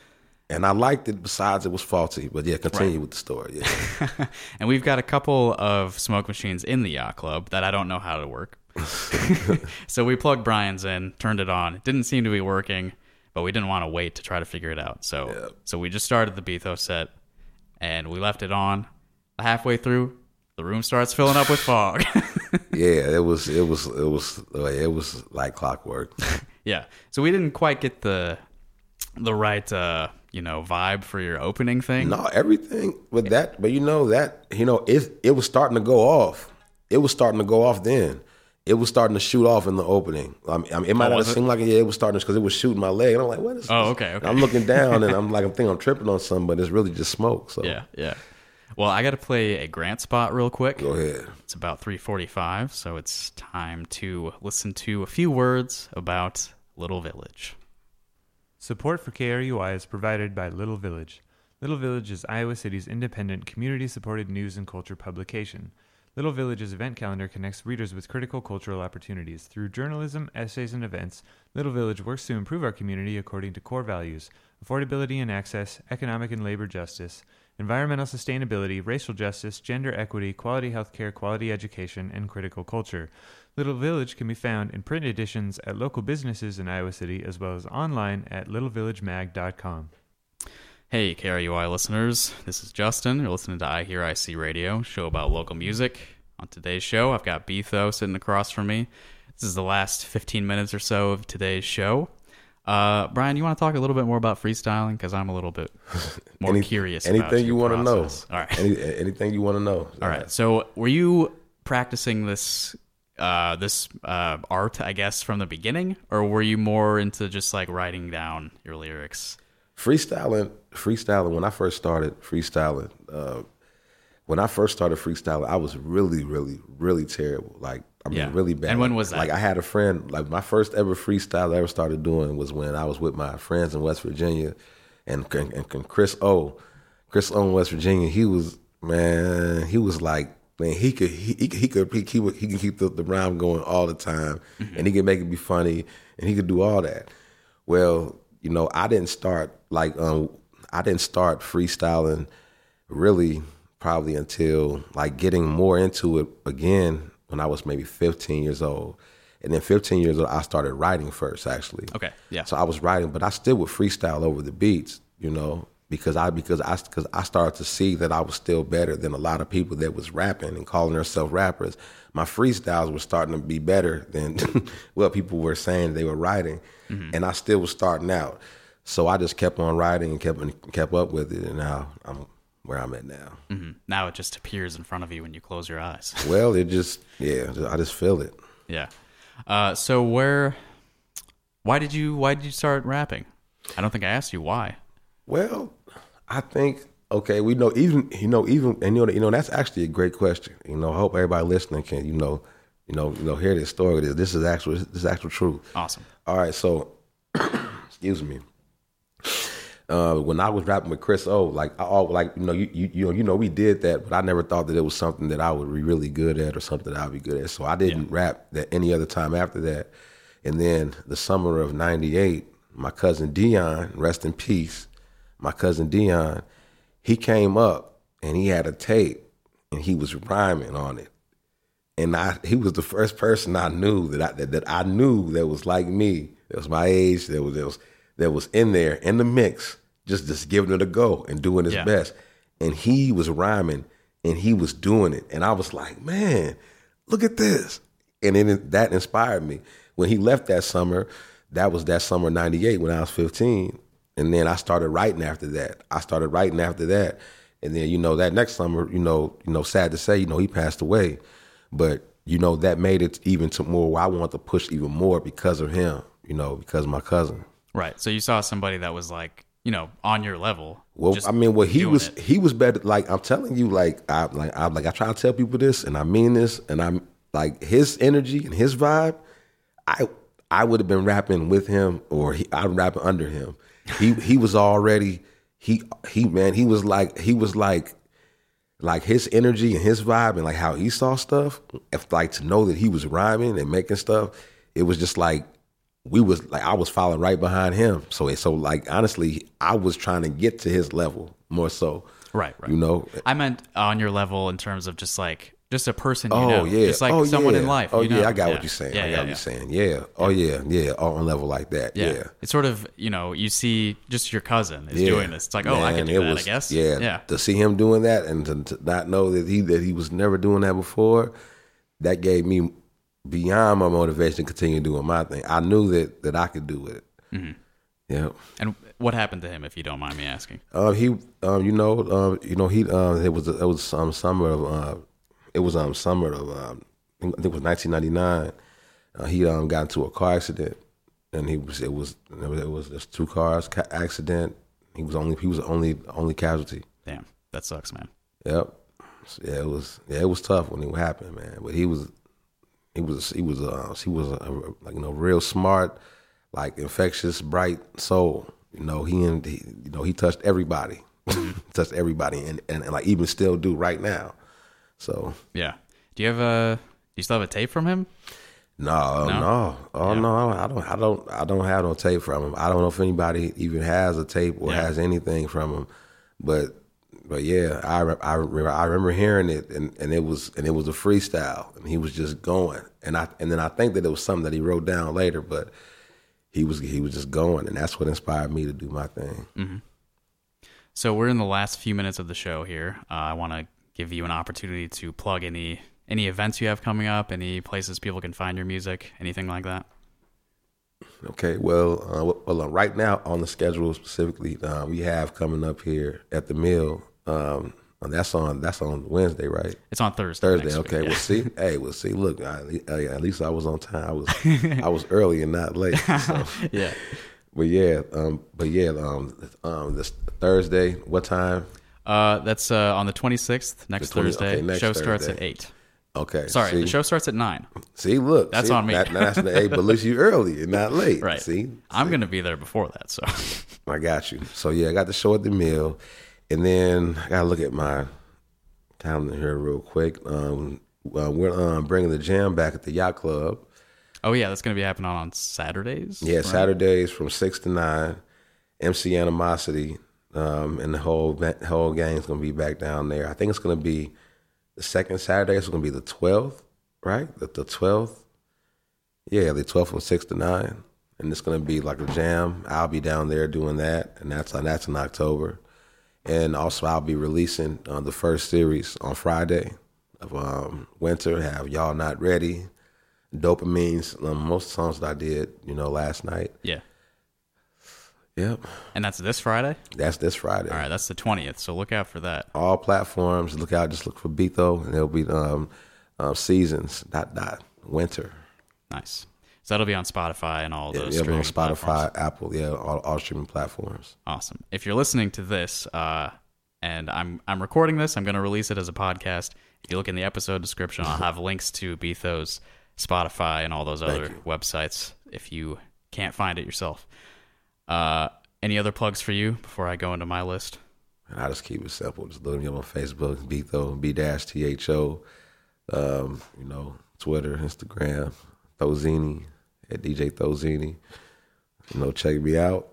and I liked it. Besides, it was faulty. But yeah, continue Right. with the story. Yeah. and we've got a couple of smoke machines in the yacht club that I don't know how to work. so we plugged Brian's in, turned it on. It didn't seem to be working, but we didn't want to wait to try to figure it out. So so we just started the B-Tho set and we left it on. Halfway through, the room starts filling up with fog. yeah, it was. It was. It was. It was like clockwork. yeah. So we didn't quite get the the right uh, you know, vibe for your opening thing. No, everything with that, but you know that you know it. It was starting to go off. It was starting to go off. Then it was starting to shoot off in the opening. I mean, I mean, it might Oh, not was have seemed like it. Yeah, it was starting because it was shooting my leg. And I'm like, what is? Oh, this? okay, okay. I'm looking down and I'm like, I'm thinking I'm tripping on something, but it's really just smoke. So Yeah, yeah. Well, I got to play a Grant spot real quick. Go ahead. It's about 3:45, so it's time to listen to a few words about Little Village. Support for KRUI is provided by Little Village. Little Village is Iowa City's independent, community supported news and culture publication. Little Village's event calendar connects readers with critical cultural opportunities. Through journalism, essays, and events, Little Village works to improve our community according to core values affordability and access, economic and labor justice, environmental sustainability, racial justice, gender equity, quality healthcare, quality education, and critical culture. Little Village can be found in print editions at local businesses in Iowa City as well as online at littlevillagemag.com. Hey, KRUI listeners, this is Justin. You're listening to iHearIC Radio, show about local music. On today's show, I've got B-Tho sitting across from me. This is the last 15 minutes or so of today's show. Uh, Brian, you want to talk a little bit more about freestyling? Because I'm a little bit more Any- curious. Anything you want to know? All right. Any, anything you want to know? All right. So, were you practicing this uh, this uh, art, I guess, from the beginning, or were you more into just like writing down your lyrics? Freestyling freestyling when i first started freestyling uh, when i first started freestyling i was really really really terrible like i mean Yeah. really bad And when was that? like i had a friend like my first ever freestyle i ever started doing was when i was with my friends in west virginia and and, and chris o Chris Owen, West Virginia, he was man, he was like man, he could he he, he could he, he, would, he can keep the, the rhyme going all the time, and he could make it be funny, and he could do all that. Well, you know, I didn't start like um I didn't start freestyling really probably until like getting more into it again when I was maybe 15 years old. And then 15 years old, I started writing first, actually. Okay, yeah. So I was writing, but I still would freestyle over the beats, you know, because I because I because I started to see that I was still better than a lot of people that was rapping and calling themselves rappers. My freestyles were starting to be better than what people were saying they were writing, and I still was starting out. So I just kept on writing and kept kept up with it, and now I'm where I'm at now. hmm Now it just appears in front of you when you close your eyes. Well, it just yeah, I just feel it. yeah. Uh, so where? Why did you? Why did you start rapping? I don't think I asked you why. Well, I think okay, we know even you know even and you know you know that's actually a great question. You know, I hope everybody listening can you know you know you know hear this story. This this is actual this is actual truth. Awesome. All right, so excuse me. Uh, when I was rapping with Chris O, like I all like you know you, you you know you know we did that, but I never thought that it was something that I would be really good at or something that I'd be good at. So I didn't rap that any other time after that. And then the summer of '98, my cousin Dion, rest in peace, my cousin Dion, he came up and he had a tape and he was rhyming on it. And I, he was the first person I knew that I, that, that I knew that was like me, that was my age, that was, that was that was in there in the mix, just just giving it a go and doing his Yeah. best. And he was rhyming and he was doing it, and I was like, man, look at this. And then that inspired me. When he left that summer, that was that summer '98 when I was 15, and then I started writing after that. I started writing after that, and then you know that next summer, you know, you know, sad to say, you know, he passed away, but you know that made it even to more. Where I wanted to push even more because of him, you know, because of my cousin. Right. So you saw somebody that was like, you know, on your level. Well, I mean, well, he was it. he was better. Like I'm telling you, like I like I like I try to tell people this, and I mean this, and I'm like his energy and his vibe. I I would have been rapping with him, or he, I'm rapping under him. He he was already he he man he was like he was like like his energy and his vibe and like how he saw stuff. If like to know that he was rhyming and making stuff, it was just like we was like I was following right behind him. So so like honestly, I was trying to get to his level more so. Right, right. You know. I meant on your level in terms of just like just a person you Oh know. yeah. Just like oh, someone yeah. in life. Oh you yeah. I got what you're saying. Yeah, I got yeah, what you're saying. Yeah. Oh yeah, yeah. On level like that. Yeah. Yeah. It's sort of, you know, you see just your cousin is Yeah. doing this. It's like, oh, I can do that, was- I guess. Yeah, Yeah. To see him doing that and to, to not know that he that he was never doing that before, that gave me beyond my motivation to continue doing my thing. I knew that that I could do it. Mhm. Yeah. And what happened to him, if you don't mind me asking? Um, he, um, you know, um, you know, he, um, it was, it was um, summer of, uh, it was um, summer of, um, I think it was 1999. Uh, he um, got into a car accident, and he was, it was, it was, it was just two cars ca- accident. He was only, he was the only, only casualty. Damn, that sucks, man. Yep. So, yeah, it was, yeah, it was tough when it happened, man. But he was, he was, he was, uh, he was a, like you know, real smart, like infectious, bright soul. You know, he and he, you know, he touched everybody, touched everybody, and, and and like even still do right now. So Yeah. Do you have a? Do you still have a tape from him? no, No? no, oh Yeah. no, I don't, I don't, I don't have no tape from him. I don't know if anybody even has a tape or Yeah. has anything from him, but. But yeah, I, I remember I remember hearing it and, and it was and it was a freestyle and he was just going and I and then I think that it was something that he wrote down later, but he was he was just going and that's what inspired me to do my thing. hmm So we're in the last few minutes of the show here. Uh, I want to give you an opportunity to plug any any events you have coming up, any places people can find your music, anything like that. Okay, well, uh, well, uh, right now on the schedule specifically, uh, we have coming up here at the mill. Um, and that's on that's on Wednesday, right? It's on Thursday. Thursday. next week, Okay. yeah. Well, see, hey, well, see, look, I, uh, at least I was on time. I was I was early and not late. So. Yeah. But yeah, um, but yeah, um, um, this Thursday, what time? Uh, that's uh, on the 26th, next 20 Thursday. okay, next show starts at 8. Okay. Sorry, see? the show starts at 9. See, look, That's see, on me. That, that's the hey, but at least you early and not late. Right. See, I'm going to be there before that, so. I got you. So yeah, I got the show at the mill, and then I gotta look at my calendar here real quick. Um, well, we're um, bringing the jam back at the yacht club. Oh yeah, that's going to be happening on Saturdays. Yeah, right? Saturdays from six to nine. MC Animosity um, and the whole whole gang's gonna be back down there. I think it's gonna be the second Saturday. It's gonna be the twelfth, right? The the twelfth. Yeah, the twelfth from six to nine, and it's gonna be like a jam. I'll be down there doing that, and that's that's in October. And also, I'll be releasing uh, the first series on Friday of um, Winter. Have y'all not ready? Dopamines. Um, most songs that I did, you know, last night. Yeah. Yep. And that's this Friday? That's this Friday. All right, that's the 20th, so look out for that. All platforms. Look out. Just look for B-Tho, and it'll be um, um, seasons. Dot dot winter. Nice. So that'll be on Spotify and all Yeah, those be on Spotify, platforms. Apple, yeah, all, all streaming platforms. Awesome. If you're listening to this, uh, and I'm I'm recording this, I'm going to release it as a podcast. If you look in the episode description, I'll have links to B-Tho's Spotify and all those other websites if you can't find it yourself. Uh, any other plugs for you before I go into my list? And I just keep it simple. Just look me up on Facebook, B-Tho, B dash T H O. Um, you know, Twitter, Instagram, Thozini at DJ Thozini. You know, check me out.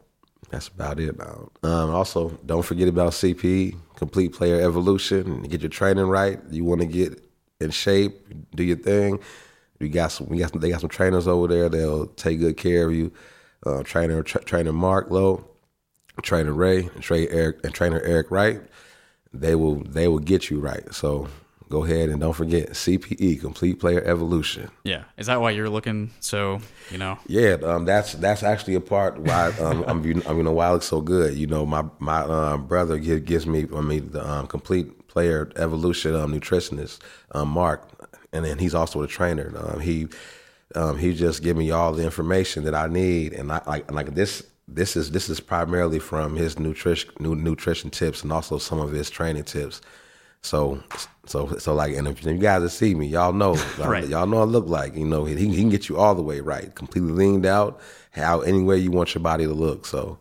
That's about it. Um, also, don't forget about CP, Complete Player Evolution. Get your training right. You want to get in shape, do your thing. We got some. We got some. They got some trainers over there. They'll take good care of you. Uh, trainer, tra- trainer Mark Lowe, trainer Ray, and, Eric, and trainer Eric Wright. They will. They will get you right. So go ahead and don't forget CPE, Complete Player Evolution. Yeah. Is that why you're looking so, you know? Yeah, um, that's that's actually a part why um, I'm you I mean why I look so good. You know, my my um, brother gives, gives me I mean the um, complete player evolution um, nutritionist um, Mark, and then he's also a trainer. Um, he um, he just give me all the information that I need, and I like like this. This is this is primarily from his nutrition nu- nutrition tips and also some of his training tips. So so so like, and if you guys that see me, y'all know, Right. y'all know I look like. You know, he, he can get you all the way right, completely leaned out, how any way you want your body to look. So,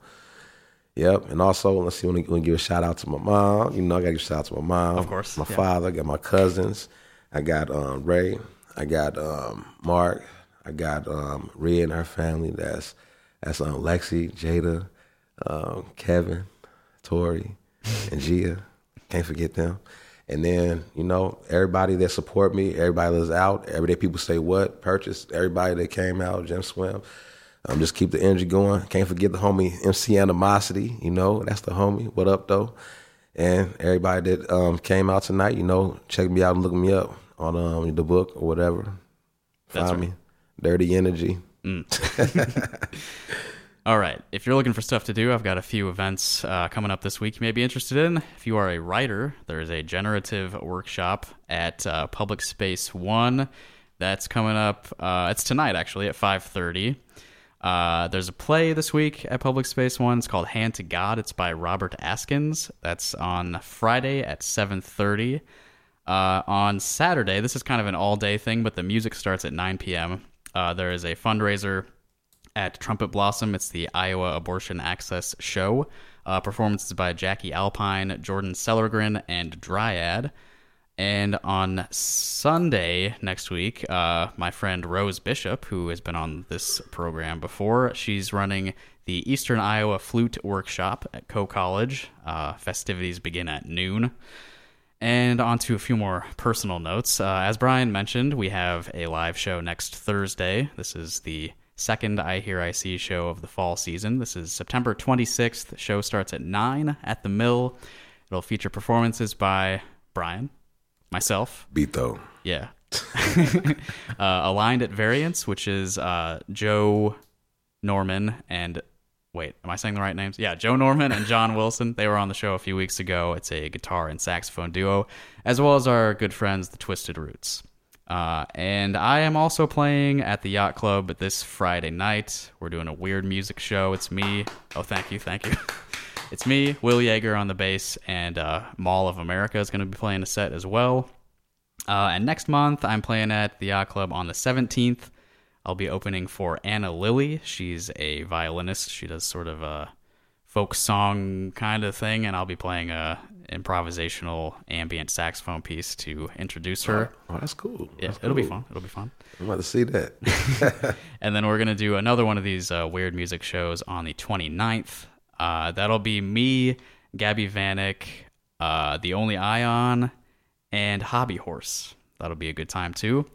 yep. And also, let's see, I want to give a shout out to my mom. You know, I got to give a shout out to my mom, Of course, my yeah. father, I got my cousins, I got um, Ray, I got um, Mark, I got um, Rhea and her family. That's that's um, Lexi, Jada, um, Kevin, Tori, and Gia. Can't forget them. And then, you know, everybody that support me, everybody that's out, everyday people say what, purchase, everybody that came out, Jim Swim. Um, just keep the energy going. Can't forget the homie MC Animosity, you know, that's the homie. What up though? And everybody that um, came out tonight, you know, check me out and look me up on um, the book or whatever. Find right. me. Dirty Energy. All right. If you're looking for stuff to do, I've got a few events uh, coming up this week you may be interested in. If you are a writer, there is a generative workshop at uh, Public Space One. That's coming up. Uh, it's tonight, actually, at 5:30. Uh, there's a play this week at Public Space One. It's called Hand to God. It's by Robert Askins. That's on Friday at 7:30. Uh, on Saturday, this is kind of an all-day thing, but the music starts at 9 p.m. Uh, there is a fundraiser at Trumpet Blossom. It's the Iowa Abortion Access Show. Uh, performances by Jackie Alpine, Jordan Sellergren, and Dryad. And on Sunday next week, uh, my friend Rose Bishop, who has been on this program before, she's running the Eastern Iowa Flute Workshop at Coe College. Uh, festivities begin at noon. And on to a few more personal notes. Uh, as Brian mentioned, we have a live show next Thursday. This is the second iHearIC show of the fall season. This is September 26th. The show starts at 9 at the Mill. It'll feature performances by Brian, myself, B-Tho. yeah. uh, Aligned at Variance, which is uh, Joe Norman and wait, am I saying the right names? Yeah, Joe Norman and John Wilson. They were on the show a few weeks ago. It's a guitar and saxophone duo, as well as our good friends, the Twisted Roots. Uh, and I am also playing at the Yacht Club this Friday night. We're doing a weird music show. It's me. Oh, thank you, thank you. It's me, Will Yeager on the bass, and uh, Mall of America is going to be playing a set as well. Uh, and next month, I'm playing at the Yacht Club on the 17th. I'll be opening for Anna Lilly. She's a violinist. She does sort of a folk song kind of thing, and I'll be playing a improvisational ambient saxophone piece to introduce her. Oh, that's cool. Yeah, That's it'll be fun. It'll be fun. I'm about to see that. and then we're going to do another one of these uh, weird music shows on the 29th. Uh, that'll be me, Gabby Vanek, uh, The Only Ion, and Hobby Horse. That'll be a good time too.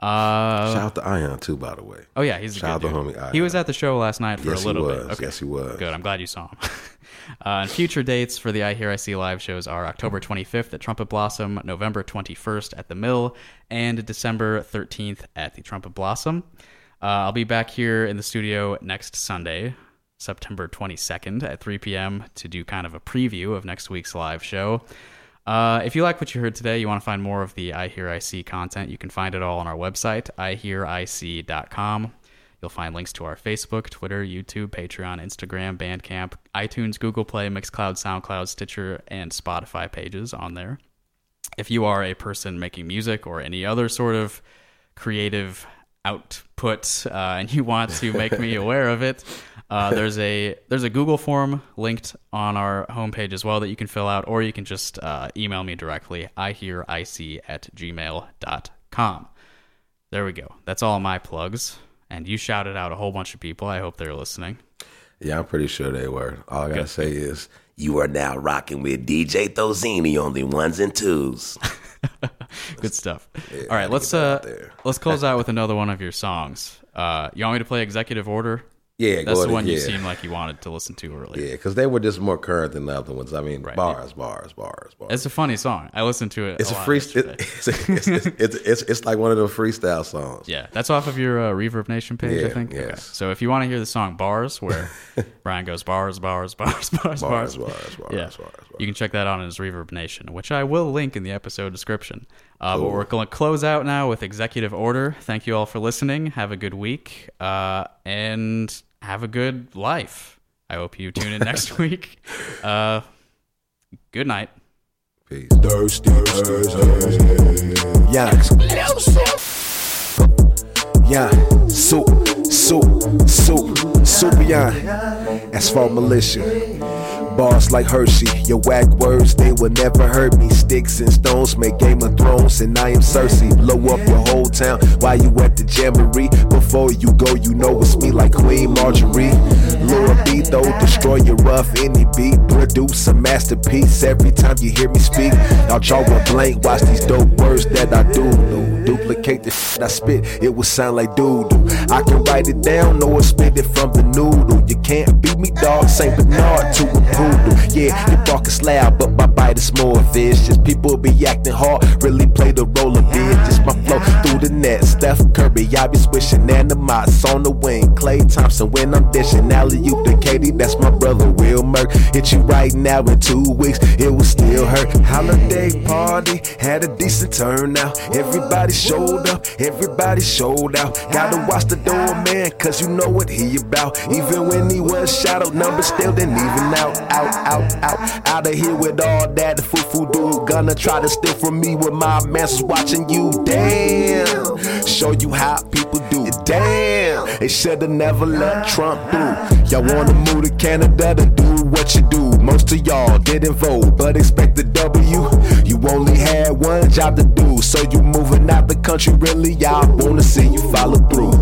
Uh, Shout out to Ion too, by the way. Oh yeah, he's a Shout good out dude. homie Ion. He was at the show last night for Yes, a he little was. bit. Okay. Yes, he was. Good. I'm glad you saw him. uh, and future dates for the iHearIC live shows are October 25th at Trumpet Blossom, November 21st at the Mill, and December 13th at the Trumpet Blossom. Uh, I'll be back here in the studio next Sunday, September 22nd at 3 p.m. to do kind of a preview of next week's live show. Uh, if you like what you heard today, you want to find more of the iHearIC content, you can find it all on our website, ihearic.com. You'll find links to our Facebook, Twitter, YouTube, Patreon, Instagram, Bandcamp, iTunes, Google Play, Mixcloud, SoundCloud, Stitcher, and Spotify pages on there. If you are a person making music or any other sort of creative output uh, and you want to make me aware of it, uh, there's a there's a Google form linked on our homepage as well that you can fill out, or you can just uh, email me directly. I hear ic at gmail.com. There we go. That's all my plugs. And you shouted out a whole bunch of people. I hope they're listening. Yeah, I'm pretty sure they were. All I gotta Good. say is you are now rocking with DJ Thozini on the ones and twos. Good stuff. Yeah, all right, let's uh let's close out with another one of your songs. Uh, you want me to play Executive Order? Yeah, that's go the one you yeah. seemed like you wanted to listen to earlier. Yeah, because they were just more current than the other ones. I mean, Right. bars, bars, bars, bars. It's a funny song. I listened to it. It's a, lot free. It, it's, it's, it's, it's, it's, like one of those freestyle songs. Yeah, that's off of your uh, ReverbNation page, I think. yes. So if you want to hear the song "Bars," where Brian goes bars, bars, bars, bars, bars, Bars, bars, bars, yeah, bars, you can check that out on his ReverbNation, which I will link in the episode description. Uh, But we're going to close out now with Executive Order. Thank you all for listening. Have a good week, uh, and have a good life. I hope you tune in next week. Uh, good night. Peace. Thirsty Thursday. Yeah. Yeah, soup, soup, soup, yeah. As for militia, bars like Hershey, your whack words, they will never hurt me. Sticks and stones make Game of Thrones, and I am Cersei. Blow up your whole town while you at the jamboree. Before you go, you know it's me like Queen Margaery. Lord B, though, destroy your rough any beat. Produce a masterpiece every time you hear me speak. Y'all draw a blank, watch these dope words that I do. Duplicate the shit I spit, it will sound like doo doo. I can write it down or spit it from the noodle. You can't beat me, dog. Saint Bernard to a poodle. Yeah, your bark is loud, but my bite is more vicious. People be acting hard, really play the role of bitches. My flow through the net, Steph Curry, I be swishing animats on the wing. Klay Thompson when I'm dishing. Alley you to Katie, that's my brother Will Merck. Hit you right now in two weeks, it will still hurt. Holiday party, had a decent turnout. Everybody showed up, everybody showed out. Gotta watch the door, man, cause you know what he about. Even when he was shadowed, numbers still didn't even out, out, out, out. Out of here with all that the foo-foo dude. Gonna try to steal from me with my mans watching you. Damn, show you how people do. Damn, they shoulda never let Trump through. Y'all wanna move to Canada to do what you do. Most of y'all didn't vote, but expect the W. You only had one job to do, so you moving out the country. Really, y'all wanna see you follow through.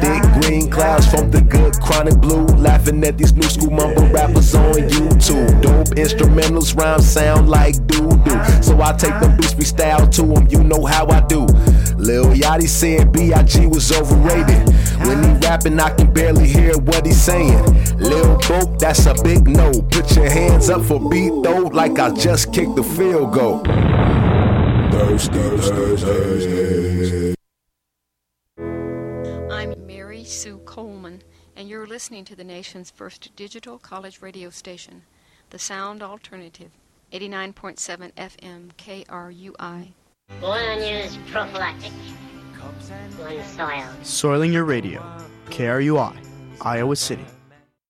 Thick green clouds from the good chronic blue. Laughing at these new school mumble rappers on YouTube. Dope instrumentals rhymes sound like doo doo. So I take the beats freestyle to them, you know how I do. Lil Yachty said B.I.G. was overrated. When he rapping, I can barely hear what he's saying. Lil Boat, that's a big no. Put your hands up for beat though, like I just kicked the field goal. Thirsty Thursday. Sue Coleman, and you're listening to the nation's first digital college radio station, The Sound Alternative, 89.7 FM KRUI. One use prophylactic. One soil. Soiling your radio. KRUI, Iowa City.